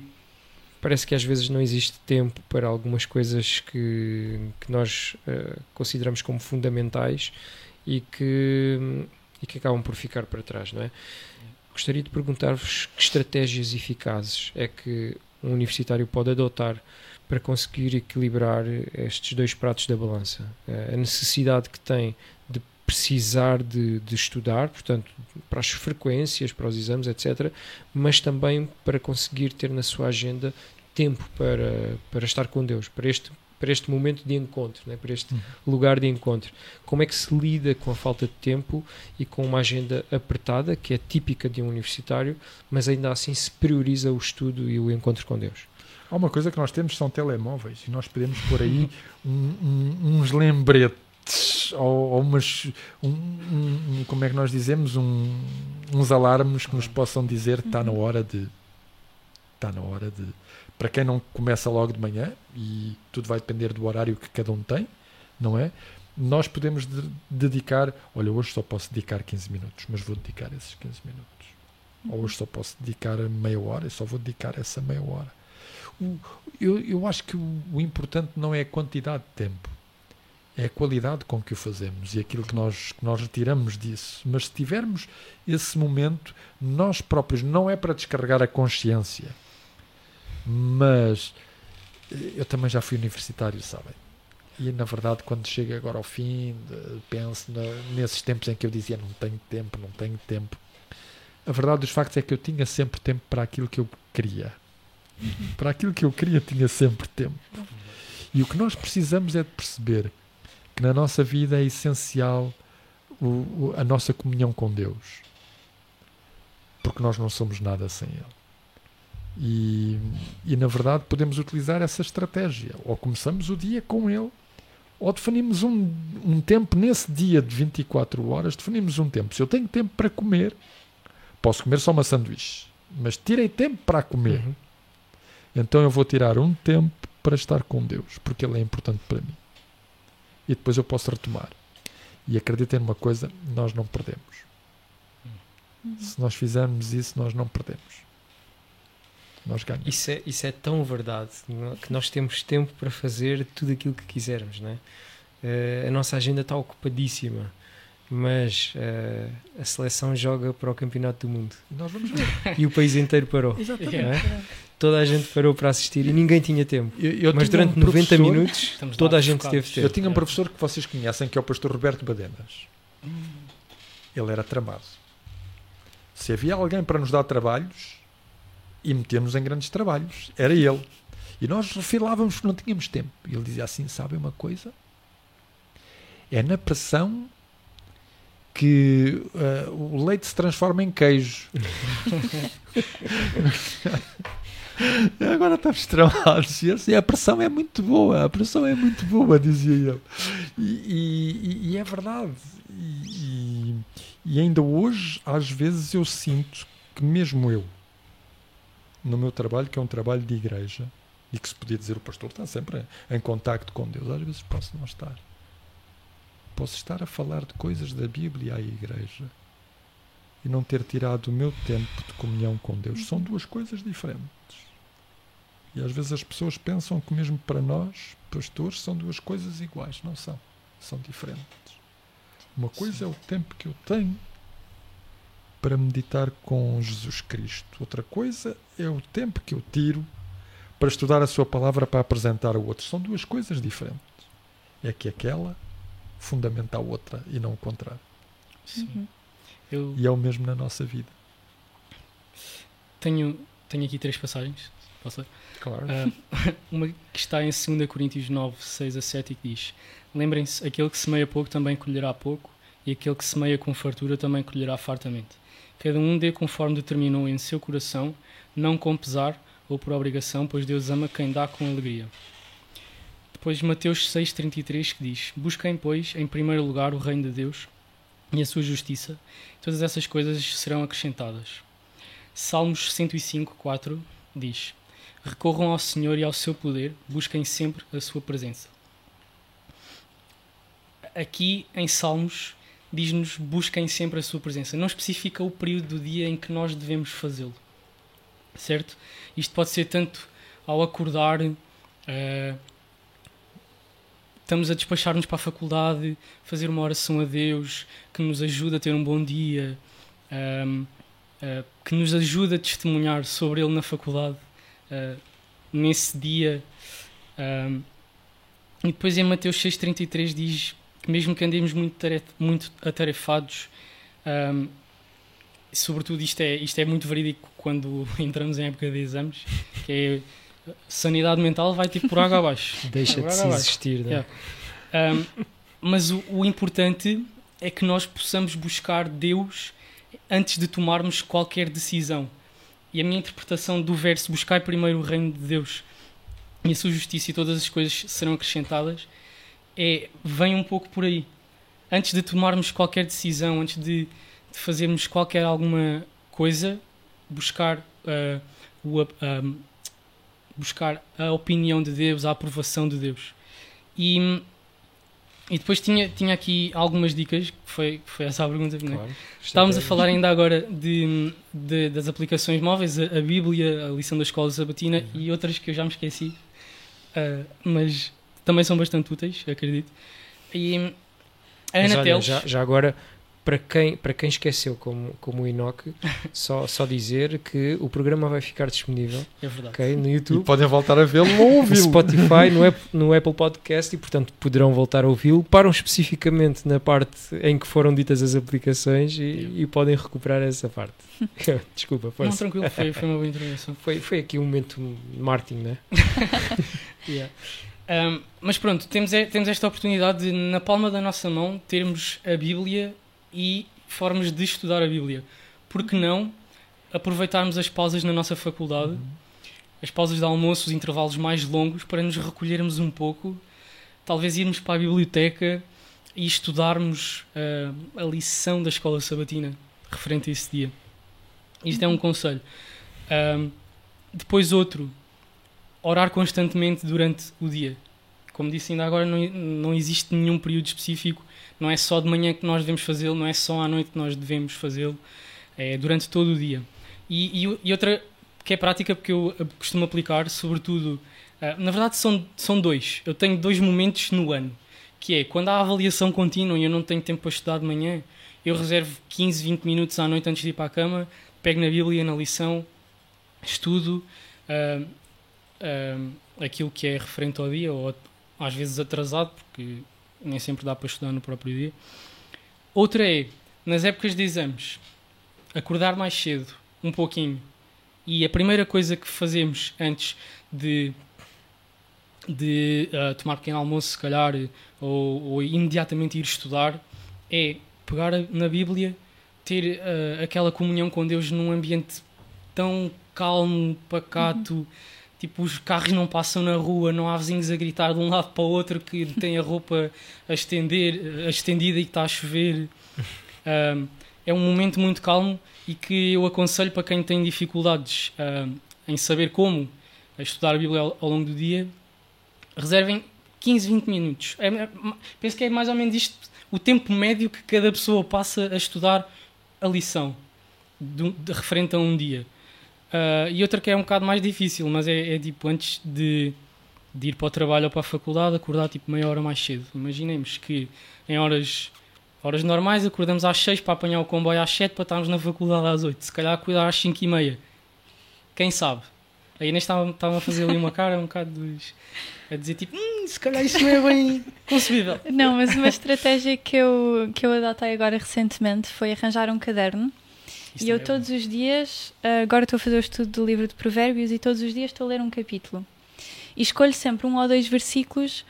parece que às vezes não existe tempo para algumas coisas que, que nós uh, consideramos como fundamentais e que e que acabam por ficar para trás, não é? Gostaria de perguntar-vos que estratégias eficazes é que um universitário pode adotar para conseguir equilibrar estes dois pratos da balança. A necessidade que tem de precisar de, de, estudar, portanto, para as frequências, para os exames, etc., mas também para conseguir ter na sua agenda tempo para, para estar com Deus, para este para este momento de encontro, né? para este uhum. lugar de encontro. Como é que se lida com a falta de tempo e com uma agenda apertada, que é típica de um universitário, mas ainda assim se prioriza o estudo e o encontro com Deus? Há uma coisa que nós temos são telemóveis e nós podemos pôr aí um, um, uns lembretes ou, ou umas um, um, como é que nós dizemos uns alarmes que nos possam dizer está na hora de está na hora de para quem não começa logo de manhã, e tudo vai depender do horário que cada um tem, não é? Nós podemos de dedicar, olha, hoje só posso dedicar 15 minutos, mas vou dedicar esses 15 minutos. Ou hoje só posso dedicar meia hora, e só vou dedicar essa meia hora. O, eu, eu acho que o, o importante não é a quantidade de tempo, é a qualidade com que o fazemos e aquilo que nós, que nós retiramos disso. Mas se tivermos esse momento, nós próprios, não é para descarregar a consciência, mas eh, eu também já fui universitário, sabem? E na verdade, quando chega agora ao fim, penso na, nesses tempos em que eu dizia não tenho tempo, não tenho tempo. A verdade dos factos é que eu tinha sempre tempo para aquilo que eu queria. Para aquilo que eu queria, tinha sempre tempo. E o que nós precisamos é de perceber que na nossa vida é essencial o, o, a nossa comunhão com Deus. Porque nós não somos nada sem Ele. E, e, na verdade podemos utilizar essa estratégia. Ou começamos o dia com ele, ou definimos um, um tempo nesse dia de 24 horas, definimos um tempo. Se eu tenho tempo para comer, posso comer só uma sanduíche, mas tirei tempo para comer. Uhum. Então eu vou tirar um tempo para estar com Deus, porque Ele é importante para mim. E depois eu posso retomar. E acreditem numa coisa, nós não perdemos. Uhum. Se nós fizermos isso, nós não perdemos nós ganhamos. Isso é, isso é tão verdade que nós temos tempo para fazer tudo aquilo que quisermos, não é? Uh, a nossa agenda está ocupadíssima, mas uh, a seleção joga para o Campeonato do Mundo. Nós vamos ver. E o país inteiro parou. Exatamente. É? Toda a gente parou para assistir e ninguém tinha tempo. Eu, eu mas durante um 90 minutos toda a gente teve tempo. Eu tinha um professor que vocês conhecem, que é o pastor Roberto Badenas. Ele era tramado. Se havia alguém para nos dar trabalhos, e metemos em grandes trabalhos. Era ele. E nós refilávamos porque não tínhamos tempo. E ele dizia assim: sabem uma coisa? É na pressão que uh, o leite se transforma em queijo. Agora estamos tramados. E assim, a pressão é muito boa, a pressão é muito boa, dizia ele. E, e, e é verdade. E, e ainda hoje, às vezes, eu sinto que mesmo eu, no meu trabalho, que é um trabalho de igreja, e que se podia dizer o pastor está sempre em contacto com Deus, às vezes posso não estar. Posso estar a falar de coisas da Bíblia à igreja e não ter tirado o meu tempo de comunhão com Deus. São duas coisas diferentes. E às vezes as pessoas pensam que, mesmo para nós, pastores, são duas coisas iguais. Não são. São diferentes. Uma coisa Sim. é o tempo que eu tenho para meditar com Jesus Cristo. Outra coisa é o tempo que eu tiro para estudar a Sua palavra para apresentar ao outro. São duas coisas diferentes. É que aquela fundamenta a outra e não o contrário. Sim. Uhum. Eu e é o mesmo na nossa vida. Tenho, tenho aqui três passagens. Posso ler? Claro. Uh, uma que está em 2 Coríntios 9, 6 a 7 e que diz: Lembrem-se, aquele que semeia pouco também colherá pouco, e aquele que semeia com fartura também colherá fartamente. Cada um dê conforme determinou em seu coração, não com pesar ou por obrigação, pois Deus ama quem dá com alegria. Depois Mateus 6,33 que diz: Busquem, pois, em primeiro lugar o reino de Deus e a sua justiça. Todas essas coisas serão acrescentadas. Salmos 105, 4 diz: Recorram ao Senhor e ao seu poder, busquem sempre a sua presença. Aqui em Salmos diz-nos busquem sempre a sua presença. Não especifica o período do dia em que nós devemos fazê-lo. Certo? Isto pode ser tanto ao acordar, uh, estamos a despachar-nos para a faculdade, fazer uma oração a Deus que nos ajuda a ter um bom dia, uh, que nos ajuda a testemunhar sobre Ele na faculdade uh, nesse dia. Um, e depois em Mateus 6,33 diz que mesmo que andemos muito, muito atarefados, um, sobretudo isto é, isto é muito verídico quando entramos em época de exames, que é sanidade mental vai tipo por água abaixo. Deixa de se existir, né? yeah. um, mas o, o, importante é que nós possamos buscar Deus antes de tomarmos qualquer decisão. E a minha interpretação do verso buscar primeiro o reino de Deus e a sua justiça e todas as coisas serão acrescentadas é vem um pouco por aí. Antes de tomarmos qualquer decisão, antes de, de fazermos qualquer alguma coisa, buscar uh, o, uh, buscar a opinião de Deus, a aprovação de Deus. E, e depois tinha, tinha aqui algumas dicas, que foi, foi essa a pergunta. É? Claro, Estávamos a falar ainda agora de, de, das aplicações móveis, a, a, Bíblia, a lição da escola sabatina uhum. e outras que eu já me esqueci, uh, mas também são bastante úteis, acredito. E a Ana olha, já, já agora para quem, para quem esqueceu, como, como o Enoch, só, só dizer que o programa vai ficar disponível é verdade. Okay, no YouTube. E podem voltar a vê-lo ou ouvi-lo. No Spotify, no Apple, no Apple Podcast e, portanto, poderão voltar a ouvi-lo. Param especificamente na parte em que foram ditas as aplicações e, e podem recuperar essa parte. Desculpa, força. Não, tranquilo, foi, foi uma boa intervenção. Foi, foi aqui um momento marketing, né? yeah. Um, mas pronto, temos, temos esta oportunidade de, na palma da nossa mão, termos a Bíblia e formas de estudar a Bíblia. Por que não aproveitarmos as pausas na nossa faculdade, as pausas de almoço, os intervalos mais longos, para nos recolhermos um pouco, talvez irmos para a biblioteca e estudarmos uh, a lição da escola sabatina referente a esse dia. Isto é um conselho. Um, depois outro, orar constantemente durante o dia. Como disse ainda agora, não, não existe nenhum período específico não é só de manhã que nós devemos fazê-lo, não é só à noite que nós devemos fazê-lo, é durante todo o dia. E, e, e, outra que é prática, porque eu costumo aplicar, sobretudo, uh, na verdade são, são dois. Eu tenho dois momentos no ano, que é quando há avaliação contínua e eu não tenho tempo para estudar de manhã, eu reservo 15, 20 minutos à noite antes de ir para a cama, pego na Bíblia, na lição, estudo uh, uh, aquilo que é referente ao dia, ou às vezes atrasado, porque nem sempre dá para estudar no próprio dia. Outra é, nas épocas de exames, acordar mais cedo, um pouquinho. E a primeira coisa que fazemos antes de, de uh, tomar pequeno almoço, se calhar, ou, ou, imediatamente ir estudar, é pegar na Bíblia, ter uh, aquela comunhão com Deus num ambiente tão calmo, pacato. Uhum Tipo, os carros não passam na rua, não há vizinhos a gritar de um lado para o outro que tem a roupa a, estender, a estendida e que está a chover. Um, é um momento muito calmo e que eu aconselho para quem tem dificuldades um, em saber como estudar a Bíblia ao, longo do dia. Reservem 15, 20 minutos. É, é, penso que é mais ou menos isto o tempo médio que cada pessoa passa a estudar a lição de, de, referente a um dia. Uh, e outra que é um bocado mais difícil, mas é, é tipo antes de, de, ir para o trabalho ou para a faculdade, acordar tipo meia hora mais cedo. Imaginemos que em horas, horas normais acordamos às 6 para apanhar o comboio às 7 para estarmos na faculdade às 8. Se calhar acordar às 5 e meia. Quem sabe? Aí nem estavam a fazer ali uma cara um bocado dos, a dizer tipo, hum, se calhar isso não é bem concebível. Não, mas uma estratégia que eu, que eu adotei agora recentemente foi arranjar um caderno e eu é todos os dias, agora estou a fazer o estudo do livro de Provérbios e todos os dias estou a ler um capítulo. E escolho sempre um ou dois versículos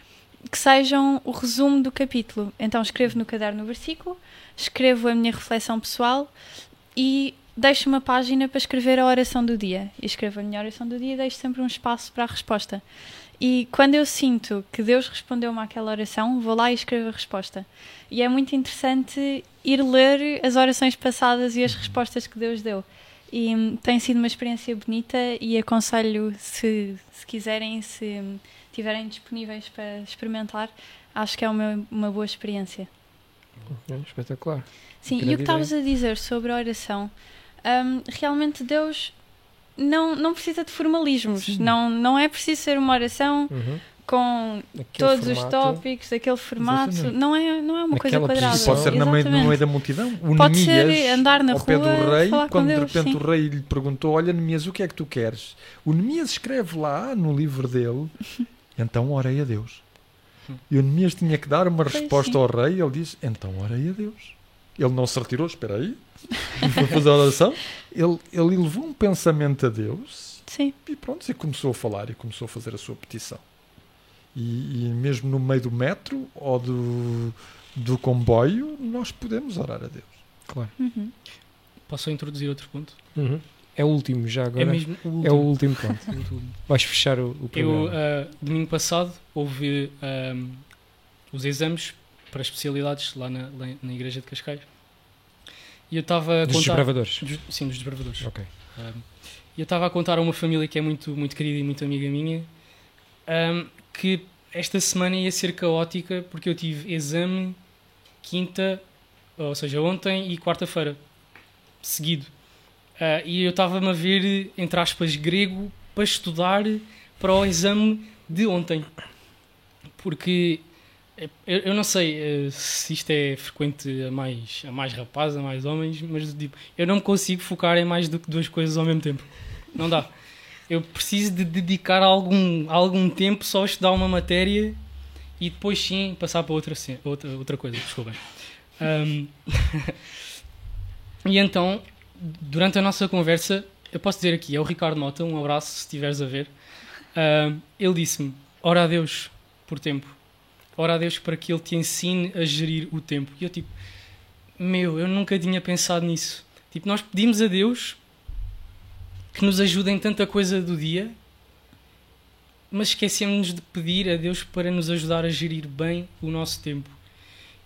que sejam o resumo do capítulo. Então escrevo no caderno o versículo, escrevo a minha reflexão pessoal e deixo uma página para escrever a oração do dia. E escrevo a minha oração do dia e deixo sempre um espaço para a resposta. e quando eu sinto que Deus respondeu-me àquela oração, vou lá e escrevo a resposta. E é muito interessante ir ler as orações passadas e as respostas que Deus deu. E hum, tem sido uma experiência bonita e aconselho, se, se quiserem, se hum, estiverem disponíveis para experimentar, acho que é uma, uma boa experiência. É, espetacular. Sim, e o que estavas a dizer sobre a oração, hum, realmente Deus não, não precisa de formalismos, Sim. não, não é preciso ser uma oração Uhum. Com Aquele todos os formato, tópicos, daquele formato, Exatamente. não é, não é uma coisa quadrada. posição. Pode ser na meio, no meio da multidão. O Pode ser Neemias, andar na ao pé rua, do rei, falar com quando Deus, de repente sim. o rei lhe perguntou: Olha, Neemias, o que é que tu queres? O Neemias escreve lá no livro dele, então orei a Deus. E o Neemias tinha que dar uma Pois resposta sim. ao rei, ele diz: Então orei a Deus. Ele não se retirou, espera aí, e foi fazer a oração. Ele, ele elevou um pensamento a Deus Sim, e pronto, e começou a falar e começou a fazer a sua petição. E, e mesmo no meio do metro ou do, do comboio, nós podemos orar a Deus. Claro. uhum. Posso introduzir outro ponto? Uhum. É o último já agora. É mesmo o último. É o último ponto. Vais fechar o, o Eu, programa. ah, domingo passado, houve ahm, os exames para especialidades lá na, lá na igreja de Cascais. E eu estava a Dos contar... desbravadores. Dos- sim, dos desbravadores. Ok. Um, eu estava a contar a uma família que é muito, muito querida e muito amiga minha um, que esta semana ia ser caótica porque eu tive exame quinta, ou seja, ontem e quarta-feira, seguido. Uh, e eu estava-me a ver, entre aspas, grego para estudar para o exame de ontem. Porque eh, eu, eu não sei eh, se isto é frequente a mais, a mais rapazes, a mais homens, mas tipo, eu não consigo focar em mais do que duas coisas ao mesmo tempo. Não dá. Eu preciso de dedicar algum, algum tempo só a estudar uma matéria e depois sim passar para outra, outra, outra coisa. Desculpem. Ahm, e então, durante a nossa conversa, eu posso dizer aqui, é o Ricardo Mota, um abraço se estiveres a ver. Ahm, ele disse-me: ora a Deus por tempo. Ora a Deus para que Ele te ensine a gerir o tempo. E eu, tipo, meu, eu nunca tinha pensado nisso. Tipo, nós pedimos a Deus que nos ajude em tanta coisa do dia, mas esquecemos de pedir a Deus para nos ajudar a gerir bem o nosso tempo.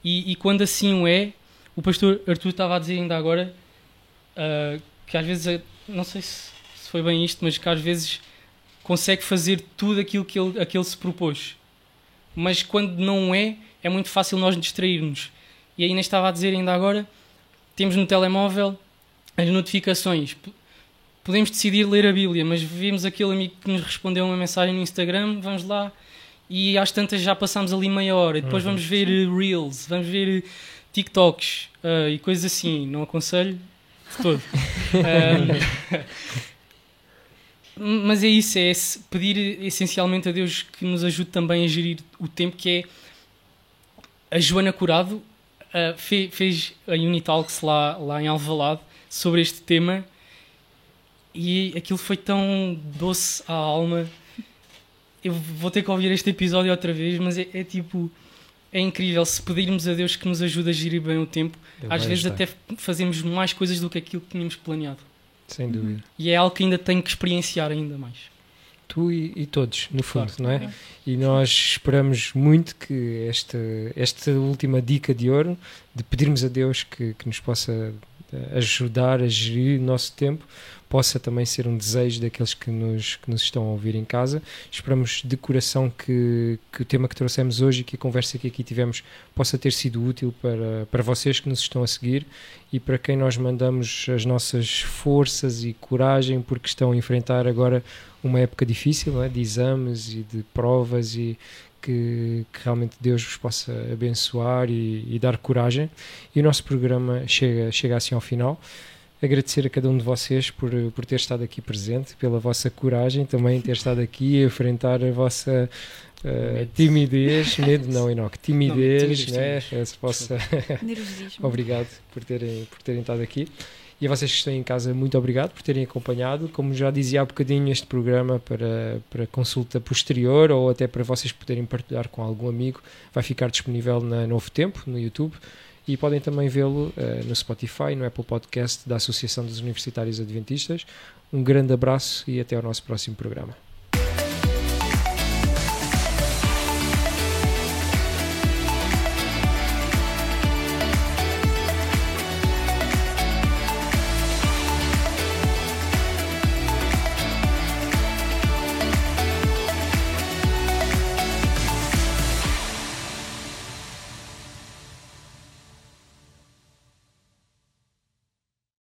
E, e quando assim o é, o pastor Arthur estava a dizer ainda agora ah, que às vezes, eh, não sei se, se foi bem isto, mas que às vezes consegue fazer tudo aquilo que ele, a que ele se propôs. Mas quando não é, é muito fácil nós distrairmos. E aí, nem estava a dizer ainda agora, temos no telemóvel as notificações. Podemos decidir ler a Bíblia, mas vimos aquele amigo que nos respondeu uma mensagem no Instagram, vamos lá, e às tantas já passámos ali meia hora. E depois Uhum. vamos ver eh, Reels, vamos ver eh, TikToks ah, e coisas assim. Não aconselho de todo. Ah, mas é isso, é esse- pedir essencialmente a Deus que nos ajude também a gerir o tempo, que é a Joana Curado ah, fe- fez a Unitalks lá, lá em Alvalade sobre este tema e aquilo foi tão doce à alma. Eu vou ter que ouvir este episódio outra vez, mas é, é tipo, é incrível se pedirmos a Deus que nos ajude a gerir bem o tempo. Ele Às vezes ajudar. até fazemos mais coisas do que aquilo que tínhamos planeado. Sem dúvida. E é algo que ainda tenho que experienciar ainda mais. Tu e, e todos, no fundo, Claro. não é? E nós esperamos muito que esta, esta última dica de ouro, de pedirmos a Deus que, que nos possa eh, ajudar a gerir o nosso tempo, possa também ser um desejo daqueles que nos, que nos estão a ouvir em casa. Esperamos de coração que, que o tema que trouxemos hoje e que a conversa que aqui tivemos possa ter sido útil para, para vocês que nos estão a seguir e para quem nós mandamos as nossas forças e coragem porque estão a enfrentar agora uma época difícil, é? de exames e de provas e que, que realmente Deus vos possa abençoar e, e dar coragem. E o nosso programa chega, chega assim ao final. Agradecer a cada um de vocês por, por ter estado aqui presente, pela vossa coragem, também ter estado aqui a enfrentar a vossa Medo. timidez, medo não, Enoque, timidez, timidez, né? timidez. Se possa, Nervosismo. Obrigado por terem, por terem estado aqui. E a vocês que estão em casa, muito obrigado por terem acompanhado. Como já dizia há bocadinho, este programa para, para consulta posterior ou até para vocês poderem partilhar com algum amigo vai ficar disponível na Novo Tempo, no YouTube. E podem também vê-lo eh, no Spotify, no Apple Podcast da Associação dos Universitários Adventistas. Um grande abraço e até ao nosso próximo programa.